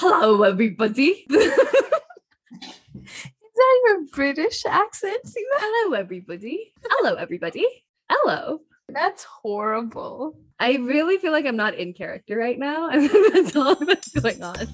Hello, everybody. Is that your British accent? Seema? Hello, everybody. Hello, everybody. Hello. That's horrible. I really feel like I'm not in character right now. That's all that's going on.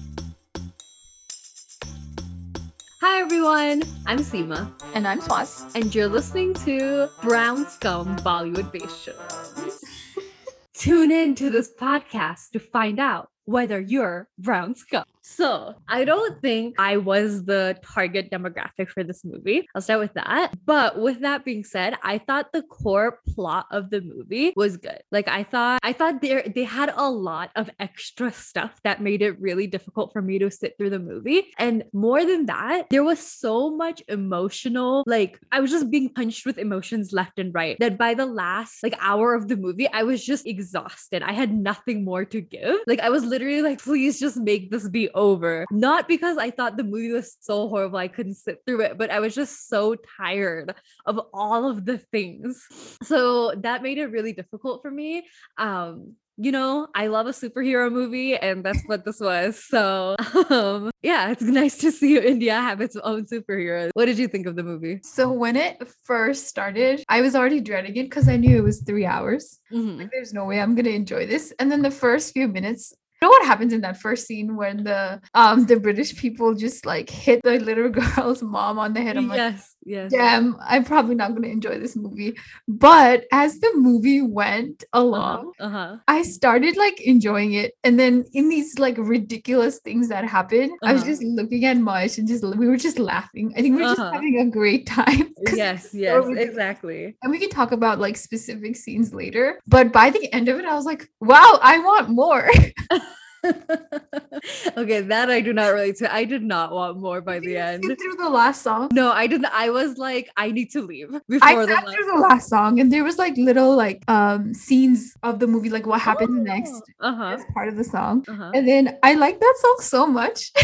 Hi, everyone. I'm Seema, And I'm Swas. and you're listening to Brown Scum Bollywood Based. Tune in to this podcast to find out whether you're brown scum. So, I don't think I was the target demographic for this movie. I'll start with that. But with that being said, I thought the core plot of the movie was good. Like I thought I thought there they had a lot of extra stuff that made it really difficult for me to sit through the movie. And more than that, there was so much emotional like I was just being punched with emotions left and right that by the last like hour of the movie, I was just exhausted. I had nothing more to give. Like I was literally like please just make this be over. Not because I thought the movie was so horrible I couldn't sit through it, but I was just so tired of all of the things. So that made it really difficult for me. Um you know, I love a superhero movie, and that's what this was. So, um, yeah, it's nice to see India have its own superheroes. What did you think of the movie? So when it first started, I was already dreading it because I knew it was three hours. Mhm. Like, there's no way I'm gonna enjoy this. And then the first few minutes, you know what happens in that first scene when the um the British people just like hit the little girl's mom on the head? I'm like, yes, yes. damn, I'm probably not gonna enjoy this movie. But as the movie went along, Uh huh. I started like enjoying it. And then in these like ridiculous things that happened, I was Uh-huh. just looking at Mush and just we were just laughing. I think we were just Uh-huh. having a great time. Yes, it's so yes, exactly. And we can talk about like specific scenes later. But by the end of it, I was like, wow, I want more. okay, that I do not relate to. I did not want more by the end. Through the last song. No, I didn't. I was like, I need to leave I before the sat last. through the last song and there was like little like um scenes of the movie, like what happens next Uh huh. as part of the song. Uh huh. And then I like that song so much.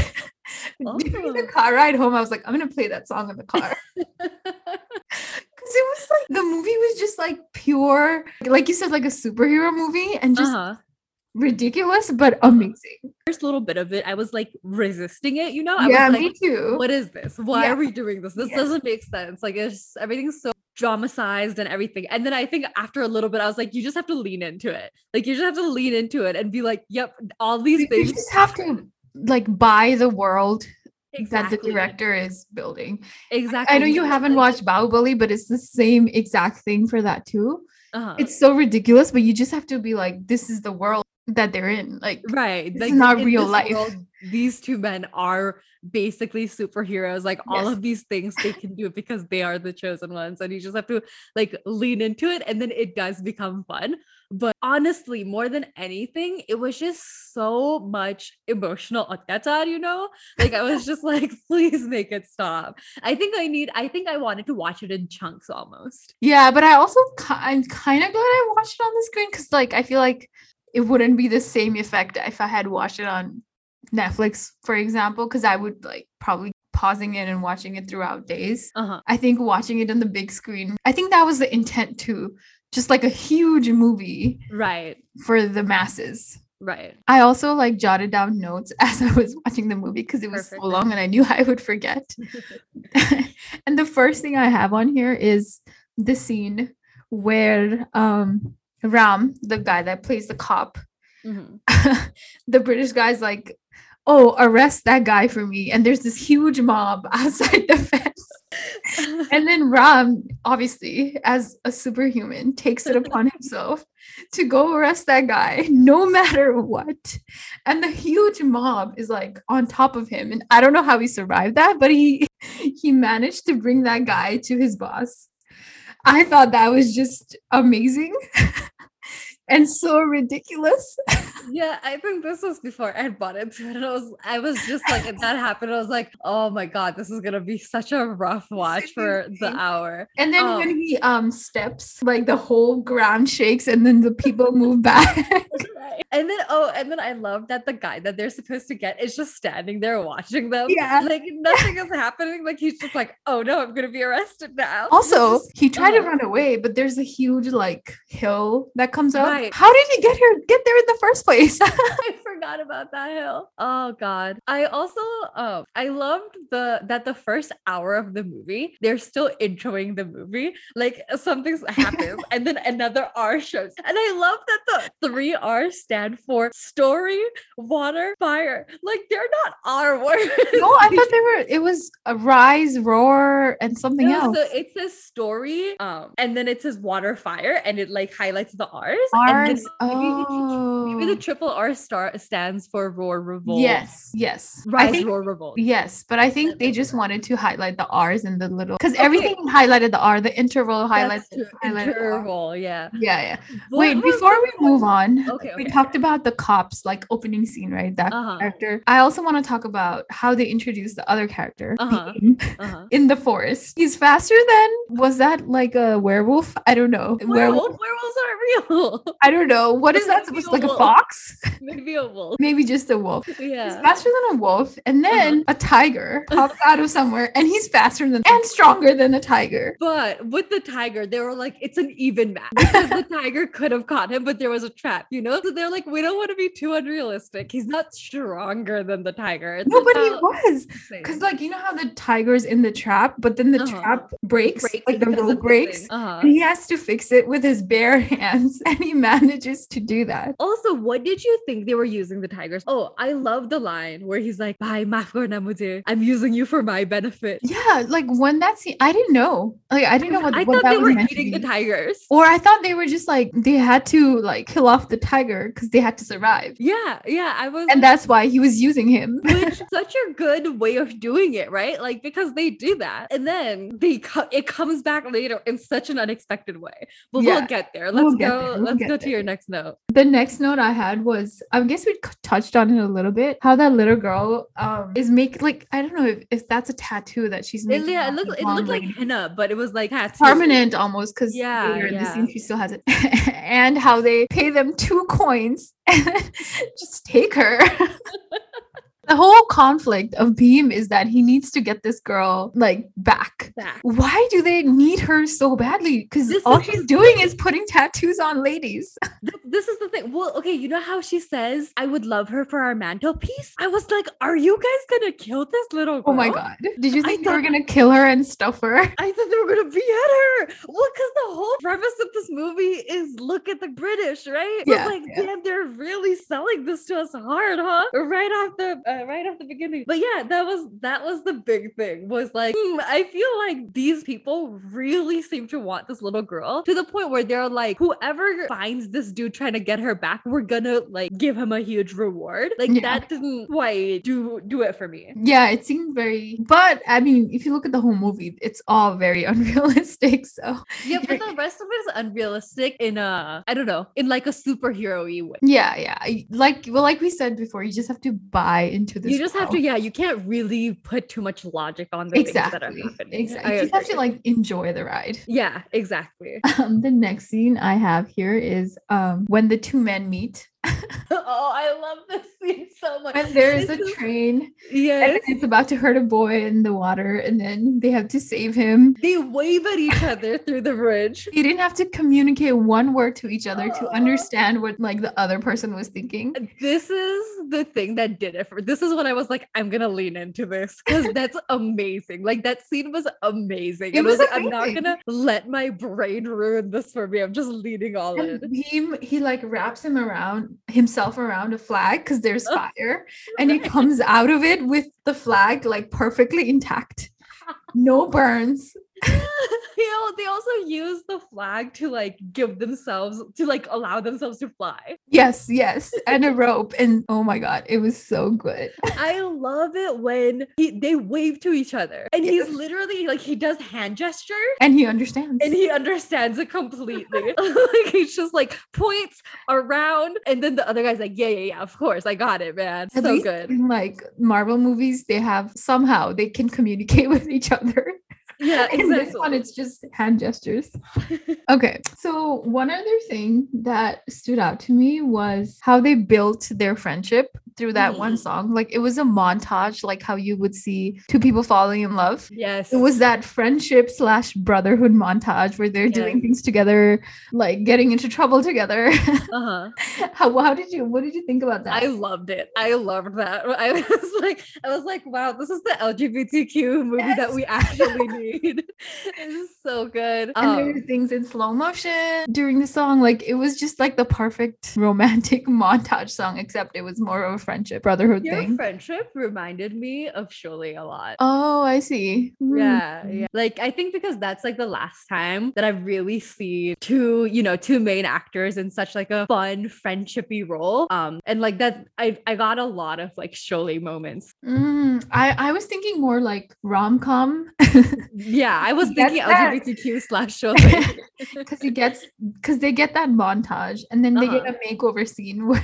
During the Oh. car ride home, I was like, I'm gonna play that song in the car. Because it was like the movie was just like pure, like you said, like a superhero movie and just uh-huh. Ridiculous, but amazing. First little bit of it, I was like resisting it. You know, I yeah, was like, me too. what is this? Why Yeah. are we doing this? This Yeah. doesn't make sense. Like it's everything's so dramatized and everything. And then I think after a little bit, I was like, you just have to lean into it. Like you just have to lean into it and be like, yep, all these you things. You just have to like buy the world that the director is building. Exactly. I know you haven't watched Bahubali, but it's the same exact thing for that too. uh-huh. It's so ridiculous, but you just have to be like, this is the world that they're in. Like, right is not real life. world, these two men are basically superheroes like all Yes. of these things they can do because they are the chosen ones and you just have to like lean into it and then it does become fun but honestly more than anything it was just so much emotional you know like i was just like please make it stop i think i need i think i wanted to watch it in chunks almost Yeah, but I also I'm kind of glad I watched it on the screen because like I feel like it wouldn't be the same effect if I had watched it on Netflix, for example, because I would like probably pausing it and watching it throughout days. uh-huh I think watching it on the big screen, I think that was the intent too, just like a huge movie right for the masses. right I also like jotted down notes as I was watching the movie because it was Perfect. so long and I knew I would forget. and the first thing I have on here is the scene where um Ram, the guy that plays the cop, Mhm. the British guy's like, "Oh, arrest that guy for me." And there's this huge mob outside the fence. And then Ram, obviously, as a superhuman, takes it upon himself to go arrest that guy no matter what. And the huge mob is like on top of him. And I don't know how he survived that, but he he managed to bring that guy to his boss. I thought that was just amazing and so ridiculous. Yeah, I think this was before I had bought into it. And I was I was just like if that happened, I was like, oh my god, this is gonna be such a rough watch for the hour. And then Oh. when he um steps, like the whole ground shakes and then the people move back. Right. And then oh, and then I love that the guy that they're supposed to get is just standing there watching them. Yeah. Like nothing is happening. Like he's just like, oh no, I'm gonna be arrested now. Also, is- he tried to uh-huh. run away, but there's a huge like hill that comes up. Right. How did he get here? Get there in the first place? I forgot about that hill. Oh god. I also um I loved the that the first hour of the movie, they're still introing the movie. Like something happens and then another R shows. And I love that the three R's stand for story, water, fire. Like they're not R words. No, I thought they were it was a rise, roar, and something No, else. so it says story, um, and then it says water, fire, and it like highlights the R's. R's. Maybe, Oh. maybe the triple R star stands for roar, revolt. Yes, yes. Rise, think roar, revolt. Yes, but I think they just wanted to highlight the R's and the little because everything highlighted the R, the interval highlights That's true. highlighted the interval. Yeah. Yeah, yeah. What Wait, was before the we move on, Okay, we talked about the cops like opening scene, right? That Uh-huh. character. I also want to talk about how they introduced the other character Uh-huh. Uh-huh. in the forest. He's faster than was that like a werewolf? I don't know. Werewolf, werewolves aren't real. I don't know. What is that supposed like a wolf. Fox? Maybe a wolf. Maybe just a wolf. He's faster than a wolf, and Uh-huh. then a tiger pops out of somewhere, and he's faster than and stronger than a tiger. But with the tiger, they were like, it's an even match because the tiger could have caught him, but there was a trap, you know? So they're like, we don't want to be too unrealistic. He's not stronger than the tiger. It's No, but he was because, like, you know how the tiger's in the trap, but then the Uh-huh. trap breaks, Breaks like the rope breaks. Uh-huh. and he has to fix it with his bare hands, and he manages to do that. Also, what did you think they were using the tigers? Oh, I love the line where he's like, "Bye, mujhe. I'm using you for my benefit." Yeah, like when that scene, I didn't know. Like, I didn't know what, I what thought they were eating the tigers. Or I thought they were just like they had to like kill off the tiger because they had to survive, Yeah, yeah. I was and like, that's why he was using him. which such a good way of doing it, right? Like because they do that, and then they co- it comes back later in such an unexpected way. But Yeah, we'll get there. Let's we'll go. there, we'll let's go to your next note. the next note I had was I guess we touched on it a little bit. How that little girl um is make like I don't know if, if that's a tattoo that she's It, making. yeah, it looked it looked like henna, but it was like tattoo. permanent almost because Yeah, yeah, the yeah. scene she still has it. and how they pay them two coins and just take her. the whole conflict of Bheem is that he needs to get this girl like back. Back. Why do they need her so badly? Because all she's doing is putting tattoos on ladies. This is the thing. Well, okay, you know how she says, I would love her for our mantelpiece? I was like, are you guys gonna kill this little girl? Oh my god. Did you I think they were gonna kill her and stuff her? I thought they were gonna behead her. Well, because the whole premise of this movie is look at the British, right? Yeah, It's like, yeah. damn, they're really selling this to us hard, huh? Right off the uh, right off the beginning. But yeah, that was that was the big thing. Was like, hmm, I feel like these people really seem to want this little girl to the point where they're like, whoever finds this dude trying to get her back, we're gonna like give him a huge reward. Like Yeah. that didn't quite do do it for me. Yeah, it seemed very but I mean, if you look at the whole movie, it's all very unrealistic. So Yeah, but the rest of it is unrealistic in a I don't know, in like a superhero-y way. yeah, yeah. Like well, like we said before, you just have to buy into this. You just have to, yeah, you can't really put too much logic on the things that are happening. Exactly. I You just have to like enjoy the ride. Yeah, exactly. Um, the next scene I have here is um when the two men meet. oh, I love this scene so much. When there is a train and Yes. it's about to hurt a boy in the water, and then they have to save him. They wave at each other through the bridge. They didn't have to communicate one word to each other to understand what like the other person was thinking. Uh, this is the thing that did it for this is when I was like, I'm gonna lean into this because that's amazing. Like that scene was amazing. It and I was was like, I'm not gonna let my brain ruin this for me. I'm just leaning all in. And he he like wraps him around himself around a flag because there's Oh. fire, and he comes out of it with the flag like perfectly intact, no burns. You know, they also use the flag to like give themselves to like allow themselves to fly. Yes, yes, and a rope, and oh my god, it was so good. I love it when he they wave to each other and he's literally like he does hand gesture And he understands. and he understands it completely. like he's just like points around and then the other guy's like, Yeah, yeah, yeah, of course. I got it, man. At so good. in like Marvel movies, they have somehow they can communicate with each other. Yeah, In this one, it's just hand gestures. Okay. So one other thing that stood out to me was how they built their friendship through that one Mhm. song. Like it was a montage, like how you would see two people falling in love. Yes. It was that friendship slash brotherhood montage where they're doing things together, like getting into trouble together. Uh-huh. how, how did you what did you think about that? I loved it. I loved that. I was like, I was like, wow, this is the LGBTQ movie that we actually need. this is so good. and there Um, were things in slow motion during the song. Like it was just like the perfect romantic montage song, except it was more of a friendship brotherhood your thing. friendship reminded me of Sholay a lot. Oh, I see. Yeah, Hmm. yeah. Like I think because that's like the last time that I really see two, you know, two main actors in such like a fun friendshipy role. Um, and like that, I I got a lot of like Sholay moments. Mm, I I was thinking more like rom com Yeah, I was thinking. LGBTQ slash Sholay. because he gets because they get that montage and then they get Uh-huh. a makeover scene where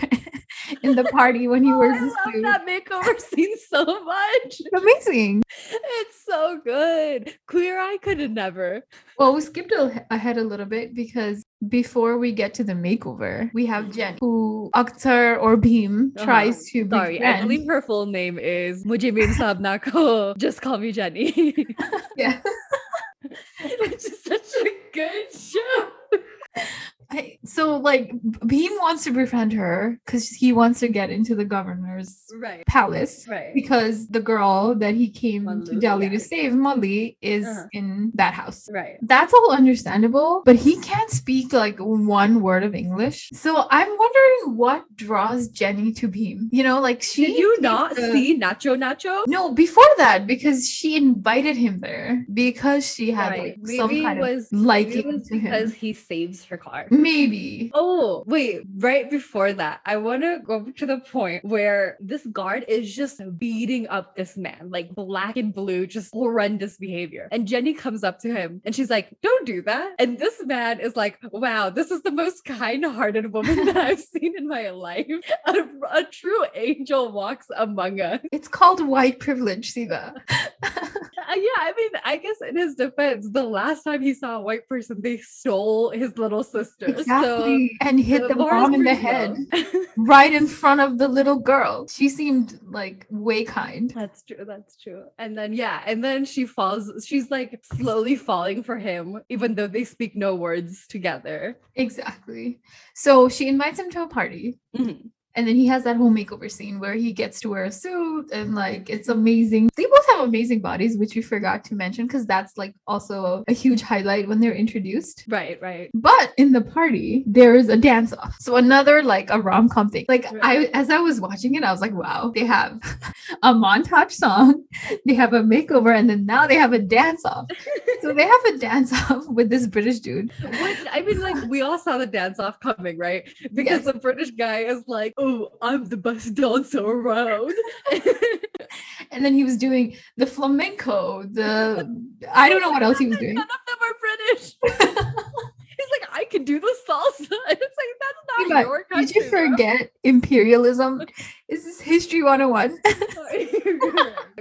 in the party when he Wears I love that makeover scene so much. It's amazing. It's so good. Queer Eye could have never. Well, we skipped a- ahead a little bit because before we get to the makeover, we have Jen, who Akhtar or Bheem Uh-huh. tries to Sorry, I believe her full name is Mujibin Sabna ko. Just call me Jenny. Yeah. Which is such a good show. I, so like Bheem wants to befriend her because he wants to get into the governor's Right. palace. Right. Because the girl that he came to Delhi yeah. to save, Malli, is Uh-huh. in that house. Right. That's all understandable, but he can't speak like one word of English. So I'm wondering what draws Jenny to Bheem. You know, like she Did you not the- see Nacho Nacho? No, before that, because she invited him there because she had Right. like some kind was of liking was to because him. he saves her car. Maybe. Oh, wait, right before that, I want to go to the point where this guard is just beating up this man, like black and blue, just horrendous behavior. And Jenny comes up to him and she's like, Don't do that. And this man is like, Wow, this is the most kind hearted woman that I've seen in my life. A, a true angel walks among us. It's called white privilege, Siva. Yeah, I mean, I guess in his defense, the last time he saw a white person, they stole his little sister. So exactly. and hit the bar is mom in the head right in front of the little girl. She seemed like way kind. That's true. That's true. And then yeah, and then she falls. She's like slowly falling for him, even though they speak no words together. Exactly. So she invites him to a party. Mhm. And then he has that whole makeover scene where he gets to wear a suit and like it's amazing. They both have amazing bodies, which we forgot to mention because that's like also a huge highlight when they're introduced. Right. Right. But in the party, there is a dance off. So another like a rom com thing. Like I, as I was watching it, I was like, wow, they have a montage song, they have a makeover, and then now they have a dance off. so they have a dance off with this British dude. Which I mean, like we all saw the dance off coming, right? Because Yes. the British guy is like, "Oh, I'm the best dancer around." And then he was doing the flamenco, the I don't know what else he was doing. None of them are British. He's like, "I can do the salsa." And it's like that's not But your did you bro." forget imperialism? Is this history 101? Okay,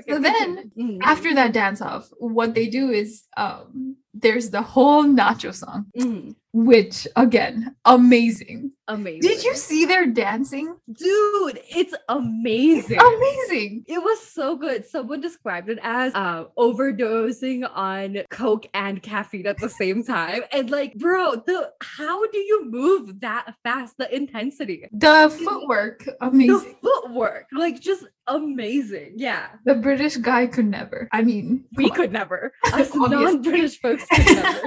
So then. After that dance off, what they do is um there's the whole nacho song, Mhm. which again, amazing. amazing. Did you see their dancing? dude? It's amazing. Amazing. It was so good. Someone described it as uh, overdosing on coke and caffeine at the same time. And like, bro, the how do you move that fast? The intensity, The footwork, amazing. the footwork, like just amazing. Yeah, The British guy could never. I mean, we could never. Us non-British folks could never.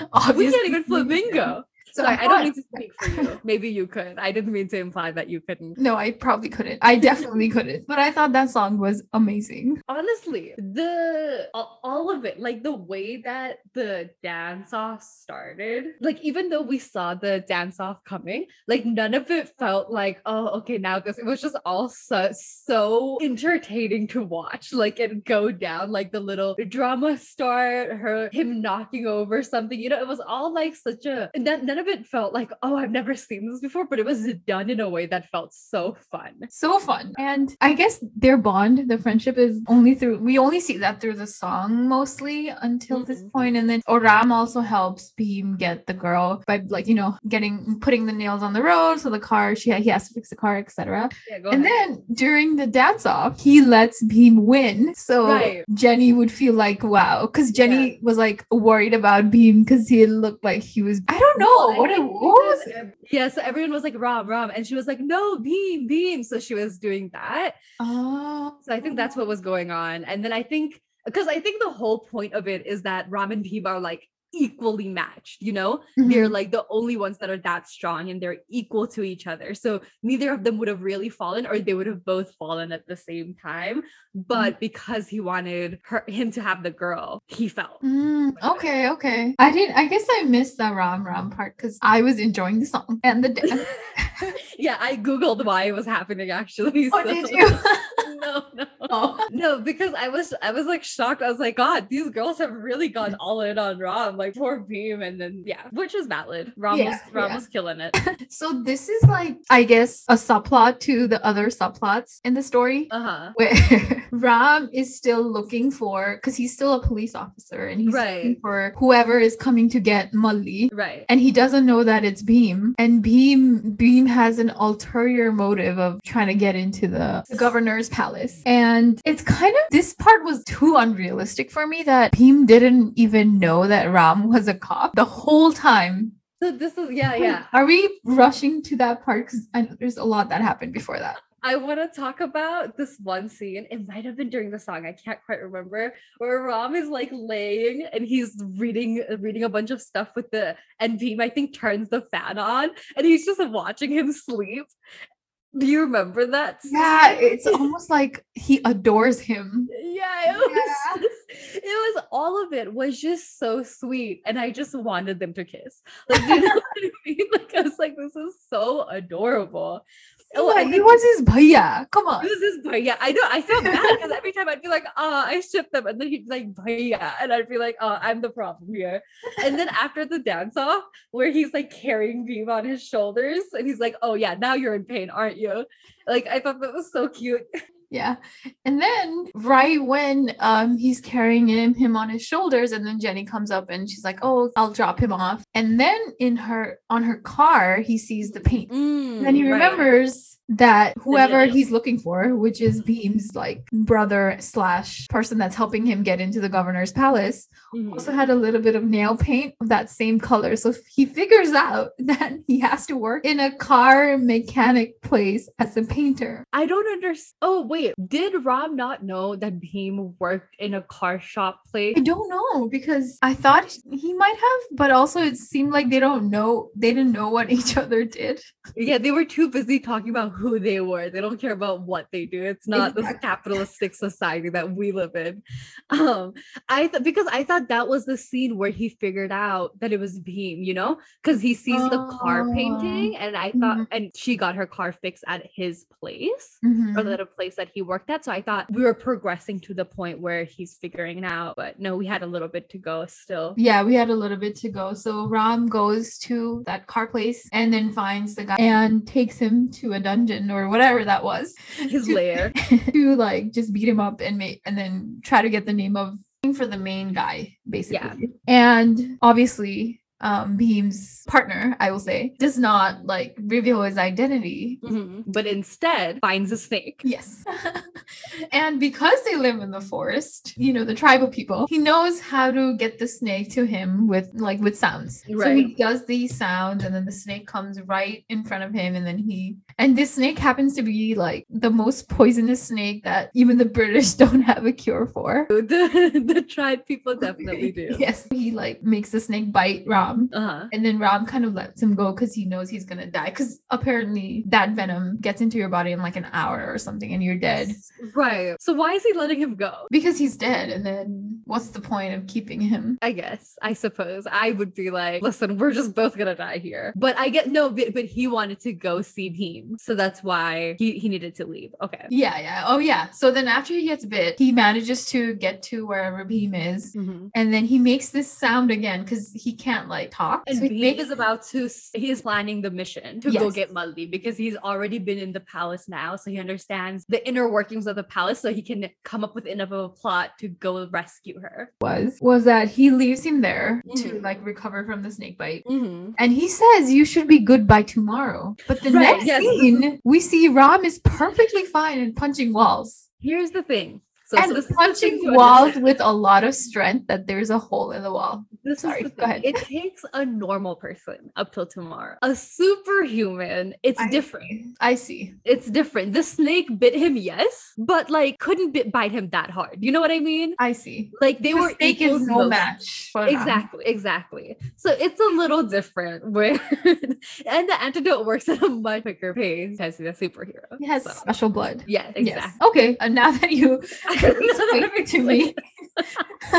we Obviously, can't even flamingo. So Sorry, I don't thought- mean to speak for you. Maybe you could. I didn't mean to imply that you couldn't. No, I probably couldn't. I definitely couldn't. But I thought that song was amazing. honestly the all all of it like the way that the dance off started like even though we saw the dance off coming like none of it felt like oh okay now this it was just all so so entertaining to watch like it go down like the little drama start her him knocking over something you know it was all like such a that none of it felt like, oh, I've never seen this before, but it was done in a way that felt so fun. So fun. And I guess their bond, the friendship is only through, we only see that through the song mostly until this Mhm. point. And then Oram also helps Bheem get the girl by like, you know, getting, putting the nails on the road. So the car, she, he has to fix the car, etc. Yeah, And ahead. then during the dance off, he lets Bheem win. So Right. Jenny would feel like, wow, because Jenny Yeah. was like worried about Bheem because he looked like he was, I don't know, Well, what, it, think what was because ev- Yeah, so everyone was like, Rom, Rom. And she was like, no, Bheem, Bheem. So she was doing that. Oh, So I think that's what was going on. And then I think, because I think the whole point of it is that Ram and Bheem are like equally matched, you know? They're Mhm. like the only ones that are that strong and they're equal to each other. So neither of them would have really fallen or they would have both fallen at the same time. But because he wanted her him to have the girl, he fell. Mm, okay, okay. I didn't. I guess I missed the Ram Ram part because I was enjoying the song and the dance. yeah, I googled why it was happening actually. oh, did you? no, no. oh. No, because I was I was like shocked. I was like, God, these girls have really gone all in on Rom, like poor Bheem, and then yeah, which is valid. Rom Yeah, was Rom yeah. was killing it. So this is like, I guess, a subplot to the other subplots in the story. Uh huh. where Ram is still looking for because he's still a police officer and he's looking Right. for whoever is coming to get Malli. Right. And he doesn't know that it's Bheem. And Bheem Bheem has an ulterior motive of trying to get into the, the governor's palace. And it's kind of this part was too unrealistic for me that Bheem didn't even know that Ram was a cop the whole time. So this is yeah, yeah. Are we rushing to that part? Because I know there's a lot that happened before that. I want to talk about this one scene. It might have been during the song. I can't quite remember. Where Ram is like laying and he's reading reading a bunch of stuff with the and Bheem, I think, turns the fan on and he's just watching him sleep. Do you remember that? Yeah, it's almost like he adores him. yeah, it was Yeah. just- it was all of it was just so sweet. And I just wanted them to kiss. Like, you know what I mean? Like I was like, this is so adorable. Oh, and he was his bhaiya. Come on. He This is Bhaiya. I know. I felt bad because every time I'd be like, oh, I shipped them. And then he'd be like, Bhaiya. And I'd be like, oh, I'm the problem here. And then after the dance off, where he's like carrying Bheem on his shoulders, and he's like, oh, yeah, now you're in pain, aren't you? Like, I thought that was so cute. Yeah. And then right when um he's carrying him, him on his shoulders, and then Jenny comes up and she's like, Oh, I'll drop him off. And then in her on her car, he sees the paint. And then he remembers right. That whoever he's looking for, which is Bheem's like brother slash person that's helping him get into the governor's palace, Mhm. also had a little bit of nail paint of that same color. So he figures out that he has to work in a car mechanic place as a painter. I don't understand. Oh, wait. Did Rob not know that Bheem worked in a car shop place? I don't know because I thought he might have, but also it seemed like they don't know, they didn't know what each other did. Yeah, they were too busy talking about who they were. They don't care about what they do. It's not this capitalistic society that we live in. Um, I thought because I thought that was the scene where he figured out that it was Bheem, you know, because he sees the car Oh. painting, and I thought, Mhm. and she got her car fixed at his place. Mhm. Or the place that he worked at. So I thought we were progressing to the point where he's figuring it out. But no, we had a little bit to go still. Yeah, we had a little bit to go. So Ram goes to that car place and then finds the guy and takes him to a dungeon or whatever that was His lair. to like just beat him up and make and then try to get the name of for the main guy basically. And obviously um Bheem's partner, I will say, does not like reveal his identity. Mhm. But instead finds a snake. Yes. and because they live in the forest, you know, the tribal people, he knows how to get the snake to him with like with sounds. Right. So he does these sounds and then the snake comes right in front of him and then he and this snake happens to be like the most poisonous snake that even the British don't have a cure for. The, the tribe people definitely do. Yes. He like makes the snake bite Uh-huh. And then Ram kind of lets him go because he knows he's gonna die. Because apparently that venom gets into your body in like an hour or something and you're dead. Right. So why is he letting him go? Because he's dead. And then what's the point of keeping him? I guess. I suppose I would be like, listen, we're just both gonna die here. But I get no, but, but he wanted to go see Bheem. so that's why he he needed to leave. Okay. Yeah, yeah. Oh, yeah. So then after he gets bit, he manages to get to wherever Bheem is. Mhm. And then he makes this sound again because he can't like talk. And so is about to. He is planning the mission to go get Malli because he's already been in the palace now, so he understands the inner workings of the palace, so he can come up with enough of a plot to go rescue her. was was that he leaves him there to Mhm. like recover from the snake bite. Mm-hmm. And he says you should be good by tomorrow. But the Right, next yes. scene, we see Ram is perfectly fine and punching walls. Here's the thing. So, and so this is the punching walls with a lot of strength that there's a hole in the wall. This Sorry, is the go ahead. It takes a normal person up till tomorrow. A superhuman, it's I different. see. I see. It's different. The snake bit him, yes, but like couldn't bit bite him that hard. You know what I mean? I see. Like they The were snake is no most- match. for Ram. Exactly, exactly. So it's a little different where and the antidote works at a much quicker pace because he's a superhero. He has So, special blood. yes, Yes. Okay. And now that you explained it to me,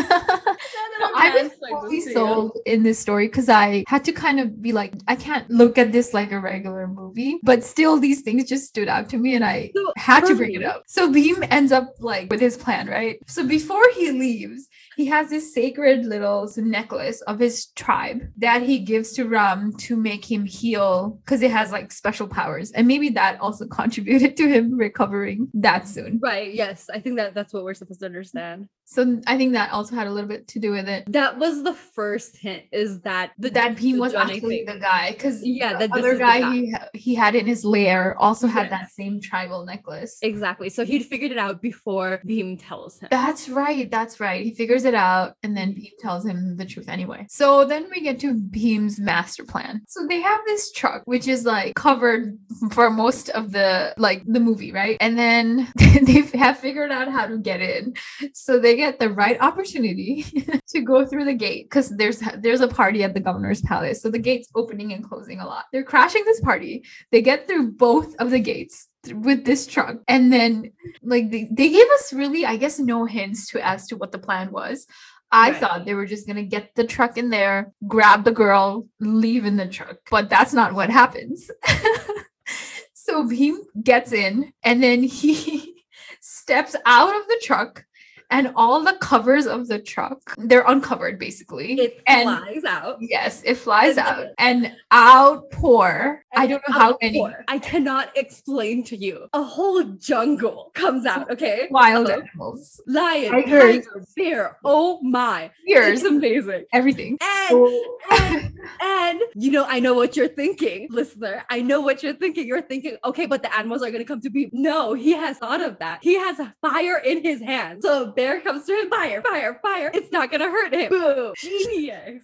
I was fully sold in this story because I had to kind of be like, I can't look at this like a regular movie, but still these things just stood out to me and I So, had to bring it up. So Bheem ends up like with his plan, right? So before he leaves, he has this sacred little necklace of his tribe that he gives to Ram to make him heal because it has like special powers. And maybe that also contributed to him recovering that soon. Right, yes. I think that that's what we're supposed to understand. So I think that also had a little bit to do with it. That was the first hint is that the that Bheem was Johnny actually thing. the guy because Yeah, the other is the guy, guy. he he had in his lair also had Yes. that same tribal necklace. Exactly. So he'd figured it out before Bheem tells him. That's right. That's right. He figures it out and then Bheem tells him the truth anyway. So then we get to Bheem's master plan. So they have this truck which is like covered for most of the like the movie, right? And then they have figured out how to get in. So they get the right opportunity to go through the gate because there's there's a party at the governor's palace. So the gate's opening and closing a lot. They're crashing this party. They get through both of the gates with this truck and then like they, they gave us really i guess no hints to as to what the plan was i Right. thought they were just gonna get the truck in there grab the girl leave in the truck but that's not what happens so Bheem gets in and then he steps out of the truck and all the covers of the truck they're uncovered basically It and flies out. yes it flies And- out and outpour i don't know how many I cannot explain to you. A whole jungle comes out, okay? wild Hello? animals Lion, Tigers. tiger, bear. Oh my. ears It's amazing. everything And, So- and, and you know, I know what you're thinking, listener. I know what you're thinking. You're thinking, okay, but the animals are gonna come to be. No, he has thought of that. He has a fire in his hand. So bear comes to him, fire, fire, fire. It's not gonna hurt him. Boom. Genius.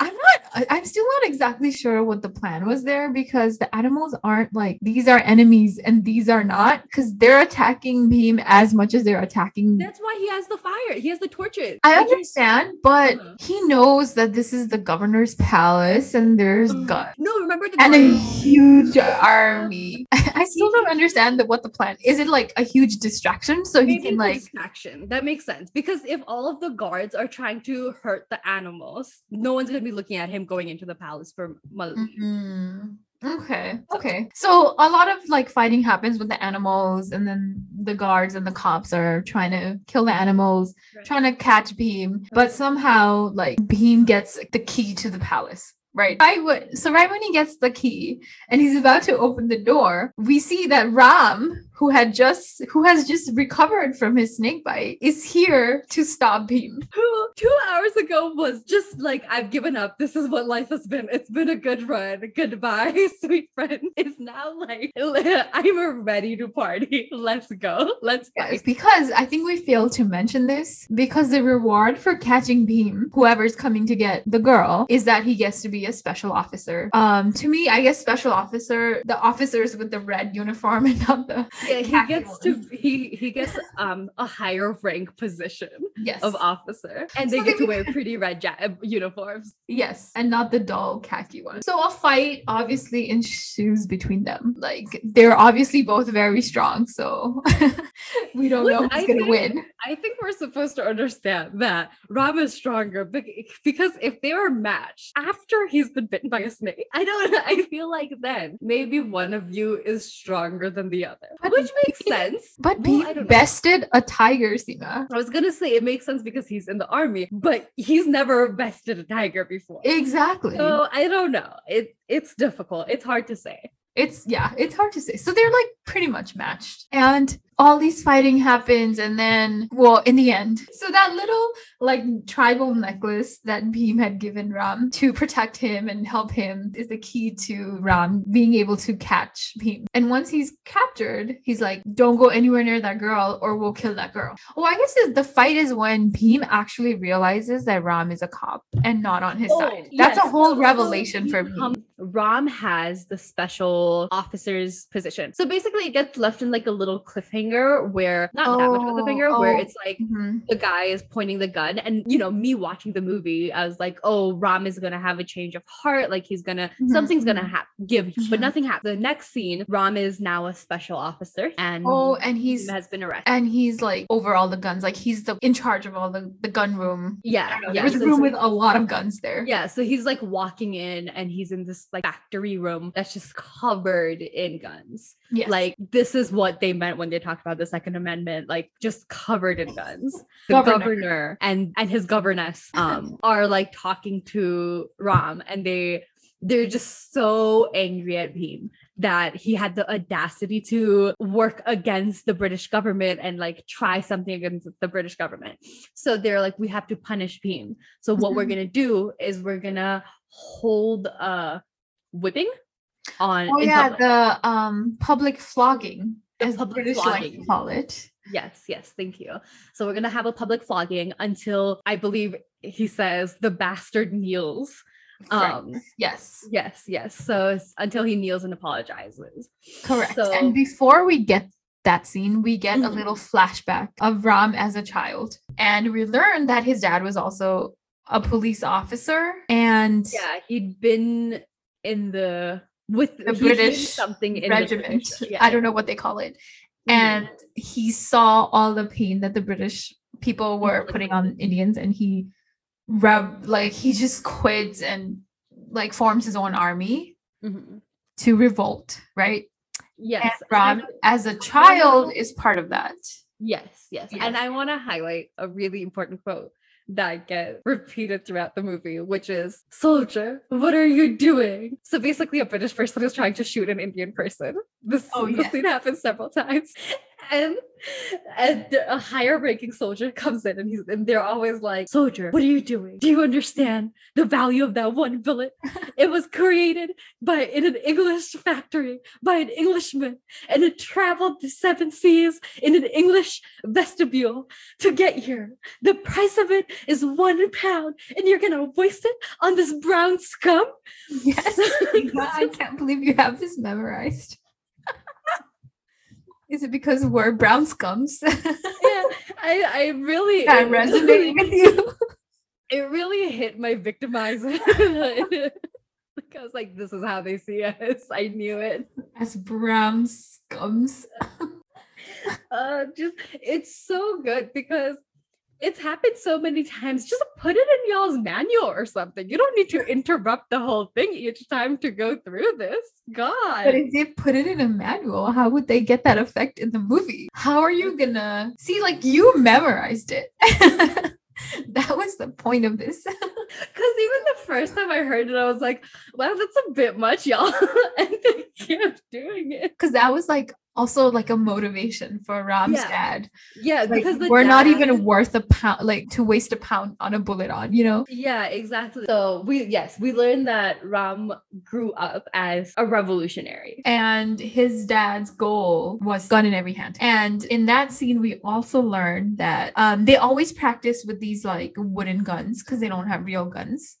I'm not, I'm still not exactly sure what the plan was there because the animals aren't like these are enemies and these are not because they're attacking Bheem as much as they're attacking. That's why he has the fire. He has the torches. I understand, but Uh-huh. he knows that this is the governor's palace and there's Mm. guns No, remember the and a huge army. I still don't understand that what the plan is. It like a huge distraction so he can like distraction. That makes sense because if all of the guards are trying to hurt the animals, no one's gonna be looking at him going into the palace for Malli. Mhm. Okay. Okay. So a lot of like fighting happens with the animals, and then the guards and the cops are trying to kill the animals, Right. trying to catch Bheem, but somehow like Bheem gets the key to the palace. Right. Right. when- So right when he gets the key and he's about to open the door, we see that Ram, who had just who has just recovered from his snake bite, is here to stop Bheem. Who two hours ago was just like, I've given up. This is what life has been. It's been a good run. Goodbye, sweet friend. Is now like, I'm ready to party. Let's go. Let's go. Yes, because I think we failed to mention this because the reward for catching Bheem, whoever's coming to get the girl, is that he gets to be a special officer. Um, to me, I guess special officer, the officers with the red uniform and not the Yeah, he gets to he he gets um a higher rank position. Yes. of officer, and they So get to wear pretty red ja- uh, uniforms. Yes, and not the dull khaki one. So a fight obviously ensues between them. Like they're obviously both very strong, so we don't know who's I gonna think- win. I think we're supposed to understand that Ram is stronger bec- because if they were matched after he's been bitten by a snake, I don't. I feel like then maybe one of you is stronger than the other, But which makes sense. But Well, he know. bested a tiger, Sima. I was gonna say it makes sense because he's in the army, but he's never bested a tiger before. Exactly. So I don't know. It it's difficult. It's hard to say. it's yeah, it's hard to say. So they're like pretty much matched. And all these fighting happens and then well in the end. So that little like tribal necklace that Bheem had given Ram to protect him and help him is the key to Ram being able to catch Bheem. And once he's captured he's like don't go anywhere near that girl or we'll kill that girl. Well I guess the- the fight is when Bheem actually realizes that Ram is a cop and not on his Oh, side. that's a whole revelation for Bheem. Ram has the special officer's position. So basically it gets left in like a little cliffhanger where not that much of a Oh, where oh. it's like Mhm. the guy is pointing the gun and you know me watching the movie i was like oh ram is gonna have a change of heart like he's gonna Mhm, something's gonna mhm. happen give but Mhm. nothing happened the next scene ram is now a special officer and oh and he's has been arrested and he's like over all the guns like he's the in charge of all the the gun room yeah yeah there's a room so- with a lot of guns there yeah so he's like walking in and he's in this like factory room that's just covered in guns yes. like this is what they meant when they talked about the second amendment like just covered in guns the Governor. governor, and and his governess um are like talking to ram and they they're just so angry at him that he had the audacity to work against the british government and like try something against the british government so they're like we have to punish him so what we're Mhm. gonna do is we're gonna hold a whipping on oh yeah public. the um public flogging as the british like to flogging. call it Yes, yes, thank you. So we're gonna have a public flogging until I believe he says the bastard kneels. Right. Um yes yes, yes. So it's until he kneels and apologizes. correct so- and before we get that scene we get a Mhm. little flashback of ram as a child and we learn that his dad was also a police officer and Yeah, he'd been in the with The British something in regiment. Yeah. i don't know what they call it Mhm. and he saw all the pain that the British people were putting on Indians, and he rub like he just quits and like forms his own army Mhm. to revolt, right? Yes. And and I Ram, know- as a child, is part of that. Yes, yes. Yes. And I want to highlight a really important quote that get repeated throughout the movie, which is Soldier, what are you doing? So basically, a British person is trying to shoot an Indian person. This, Oh, this scene happens several times. And and a higher ranking soldier comes in and he's and they're always like, Soldier, what are you doing? Do you understand the value of that one bullet? it was created by in an English factory by an Englishman, and it traveled the seven seas in an English vestibule to get here. The price of it is one pound, and you're gonna waste it on this brown scum. Yes, I can't believe you have this memorized. Is it because we're brown scums yeah, I, I really that it resonate really- with you? It really hit my victimizer. like I was like, this is how they see us. I knew it. As brown scums. uh just it's so good because it's happened so many times just put it in y'all's manual or something you don't need to interrupt the whole thing each time to go through this god But if they put it in a manual, how would they get that effect in the movie? How are you gonna see? Like you memorized it. that was the point of this. because even the first time i heard it i was like wow that's a bit much y'all and they kept doing it Because that was like also like a motivation for Ram's Yeah. dad. yeah Like, because we're not even worth a pound, like to waste a pound on a bullet on, you know? Yeah, exactly. So we yes, we learned that Ram grew up as a revolutionary. And his dad's goal was gun in every hand. And in that scene, we also learned that um, they always practice with these like wooden guns because they don't have real guns.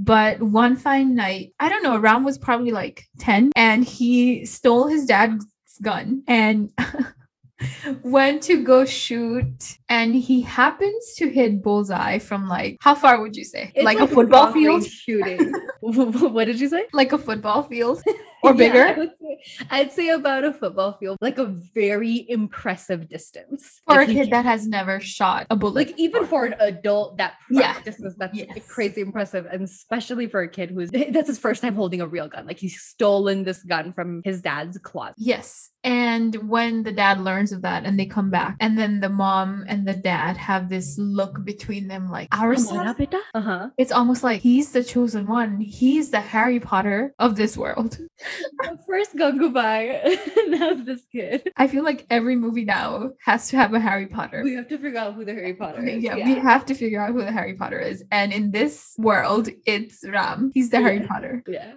But one fine night, I don't know, Ram was probably like 10 and he stole his dad's gun. And went to go shoot. And he happens to hit bullseye from like how far would you say? It's like, a football long field? shooting. what did you say? like a football field or Yeah, bigger? Would say- I'd say about a football field, like a very impressive distance. for a Like, kid that has never shot a bullet like even for an adult that Yeah. practices that's Yes. crazy impressive and especially for a kid who's that's his first time holding a real gun. Like he's stolen this gun from his dad's closet. Yes. And when the dad learns of that and they come back and then the mom and the dad have this look between them like our son uh-huh. It's almost like he's the chosen one. He's the harry potter of this world first gangubai now this kid i feel like every movie now has to have a harry potter we have to figure out who the harry potter is yeah, we have to figure out who the Harry Potter is. And in this world, it's Ram. He's the Harry Potter. yeah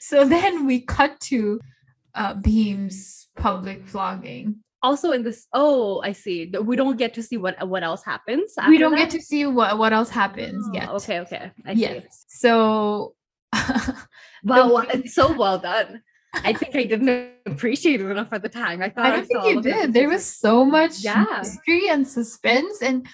so then we cut to uh, Bheem's public vlogging. also in this oh i see we don't get to see what what else happens we don't that? get to see what, what else happens Oh, yet. okay okay I see. Yes. So Wow, The- it's so well done. I think I didn't appreciate it enough at the time. I thought I don't think you did. There was so much Yeah. mystery and suspense, and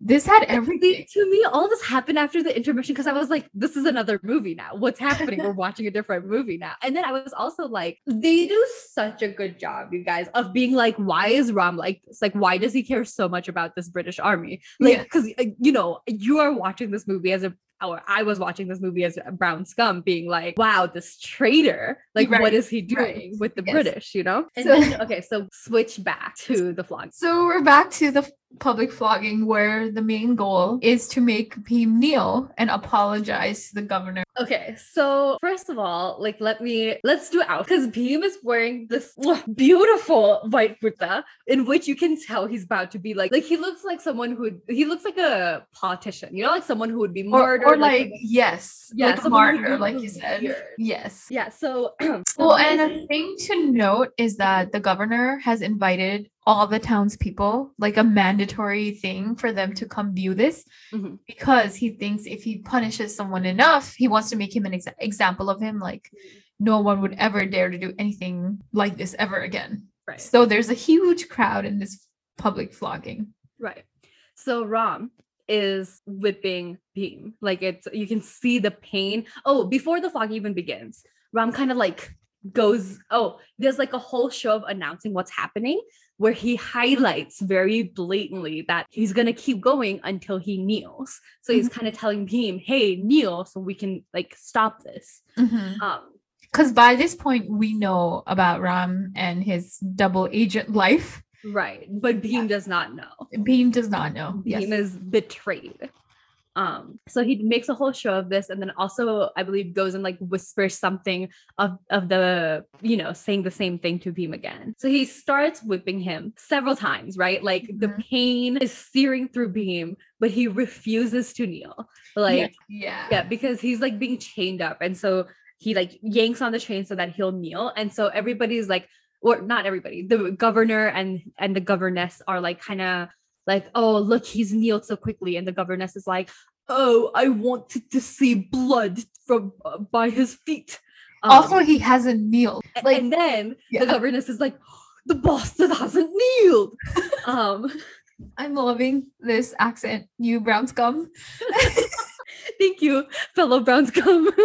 this had everything. To me, all this happened after the intermission because I was like, this is another movie now. What's happening? We're watching a different movie now. And then I was also like, they do such a good job, you guys, of being like, why is Ram like this? Like, why does he care so much about this British army? Like, Yeah. because, uh, you know, you are watching this movie as a or I was watching this movie as a brown scum, being like, "Wow, this traitor! Like, what Right, is he doing right, with the yes. British?" You know. And So- then, okay, so switch back to the vlog. So we're back to the public flogging, where the main goal is to make Bheem kneel and apologize to the governor. Okay, so first of all, like let me let's do out because Bheem is wearing this beautiful white kurta in which you can tell he's about to be like like he looks like someone who he looks like a politician, you know, like someone who would be Or, murdered, or like, yes, yeah, like a someone who'd martyr, like you said. Yes. Yeah, so Well, and a thing to note is that the governor has invited all the townspeople, like a mandatory thing for them to come view this, Mhm. because he thinks if he punishes someone enough, he wants to make him an exa- example of him. Like, no one would ever dare to do anything like this ever again. right. So there's a huge crowd in this public flogging. Right. So Ram is whipping Bheem. Like it's you can see the pain. Oh, before the fog even begins, Ram kind of like goes, oh, there's like a whole show of announcing what's happening where he highlights very blatantly that he's gonna keep going until he kneels. So he's kind of telling Bheem, hey, kneel so we can like stop this. Um Because by this point, we know about Ram and his double agent life. right, but Bheem does not know. Bheem does not know. Yes. Bheem is betrayed. Um, so he makes a whole show of this, and then also, I believe, goes and like whispers something of of the you know saying the same thing to Bheem again. So he starts whipping him several times, right? Like the Mhm. pain is searing through Bheem, but he refuses to kneel. Like yeah. yeah, because he's like being chained up, and so he like yanks on the chain so that he'll kneel, and so everybody's like, or not everybody, the governor and and the governess are like kind of like, oh look, he's kneeled so quickly, and the governess is like, oh, I wanted to see blood from uh, by his feet. Um, also, he hasn't kneeled. Like, and then yeah. the governess is like, the bastard hasn't kneeled. um, I'm loving this accent, you brown scum. Thank you, fellow brown scum.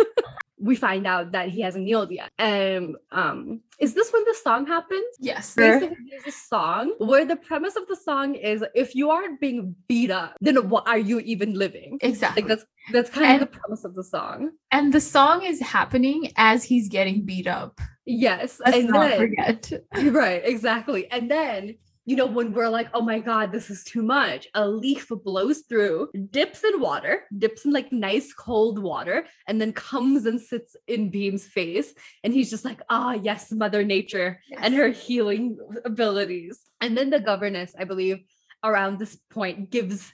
we find out that he hasn't kneeled yet. And um, is this when the song happens? Yes. Basically, there's a song where the premise of the song is if you aren't being beat up, then what are you even living? Exactly. Like that's that's kind And- of the premise of the song. and the song is happening as he's getting beat up. Yes. Let's and not then, forget. right, exactly. And then you know, when we're like, oh my God, this is too much, a leaf blows through, dips in water, dips in like nice cold water, and then comes and sits in Bheem's face. And he's just like, ah, yes, Mother Nature and her healing abilities. And then the governess, I believe, around this point gives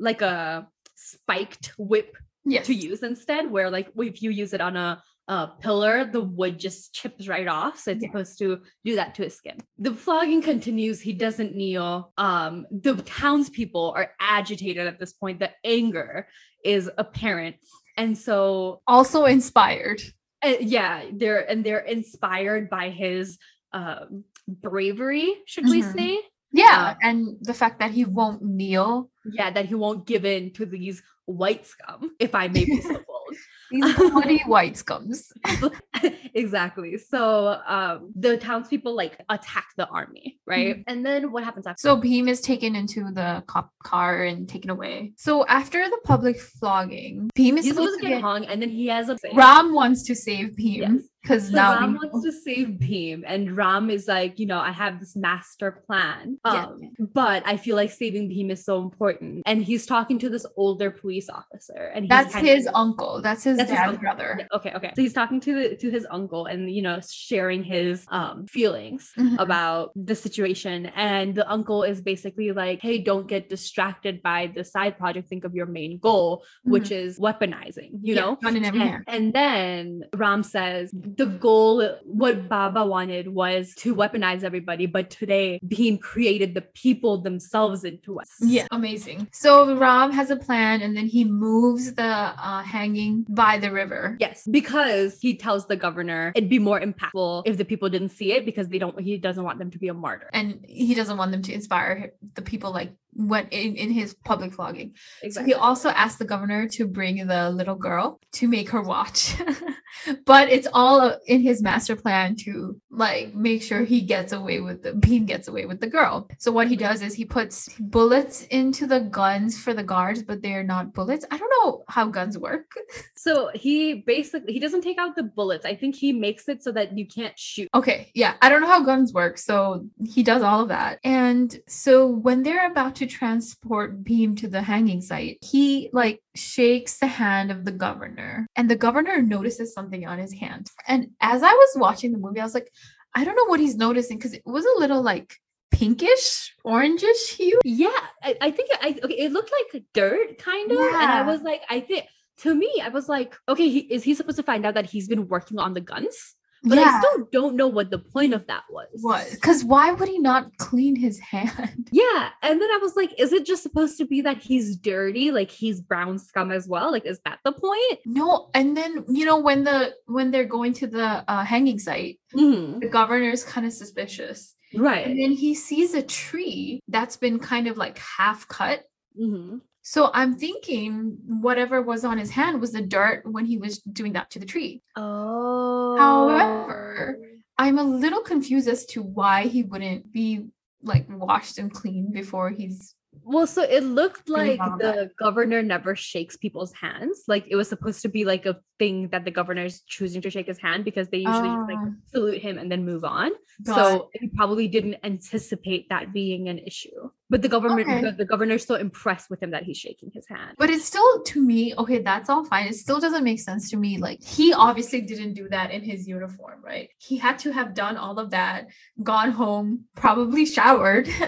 like a spiked whip yes. to use instead, where like if you use it on a, a pillar, the wood just chips right off. So it's Yeah. supposed to do that to his skin. The flogging continues. He doesn't kneel. Um, the townspeople are agitated at this point. The anger is apparent. And so Also inspired. uh, yeah, they're and they're inspired by his um bravery, should we Mhm. say? Yeah, Um, and the fact that he won't kneel. Yeah, that he won't give in to these white scum, if I may be so bold. These bloody white scums. exactly. So um the townspeople like attack the army, right? And then what happens after? So Bheem is taken into the cop car and taken away. So after the public flogging, Bheem is He's supposed supposed to get hung, and then he has a Ram wants to save Bheem Yes. Because So now Ram we wants to save Bheem, and Ram is like, you know, I have this master plan. Yeah. Um, but I feel like saving Bheem is so important. And he's talking to this older police officer, and he's that's his of, uncle. That's his That's his dad's uncle. brother. Yeah, okay, okay. So he's talking to the to his uncle and you know sharing his um feelings Mhm. about the situation. And the uncle is basically like, hey, don't get distracted by the side project. Think of your main goal, which is weaponizing, you Yeah, know? gun in every And, and then Ram says the goal, what Baba wanted was to weaponize everybody, but today Bheem created the people themselves into us. Yeah, amazing. So Ram has a plan, and then he moves the uh, hanging by the river. Yes, because he tells the governor it'd be more impactful if the people didn't see it because they don't he doesn't want them to be a martyr. And he doesn't want them to inspire the people like went in, in his public vlogging. So he also asked the governor to bring the little girl to make her watch. but it's all in his master plan to like make sure he gets away with the Bheem gets away with the girl. So what he does is he puts bullets into the guns for the guards, but they're not bullets. I don't know how guns work. So he basically he doesn't take out the bullets. I think he makes it so that you can't shoot. Okay, yeah, I don't know how guns work, so he does all of that. And so when they're about to transport Bheem to the hanging site, he like shakes the hand of the governor, and the governor notices something on his hand. And as I was watching the movie, I was like, I don't know what he's noticing because it was a little like pinkish, orangish hue. Yeah, I, I think I okay. It looked like dirt, kind of, and I was like, I think to me, I was like, okay, he, is he supposed to find out that he's been working on the guns? But I still don't know what the point of that was. what? Because why would he not clean his hand? Yeah, and then I was like, is it just supposed to be that he's dirty, like he's brown scum as well? Like, is that the point? No, and then you know when the when they're going to the uh, hanging site, Mhm, the governor's kind of suspicious. Right. And then he sees a tree that's been kind of like half cut. Mhm. So I'm thinking whatever was on his hand was the dirt when he was doing that to the tree. Oh. However, I'm a little confused as to why he wouldn't be like washed and cleaned before he's Well, so it looked like the governor never shakes people's hands. Like it was supposed to be like a thing that the governor is choosing to shake his hand because they usually just, like Oh. salute him and then move on. So he probably didn't anticipate that being an issue. But the government, Okay. the, the governor's so impressed with him that he's shaking his hand. But it's still to me, okay, that's all fine. It still doesn't make sense to me. Like he obviously didn't do that in his uniform, right? He had to have done all of that, gone home, probably showered.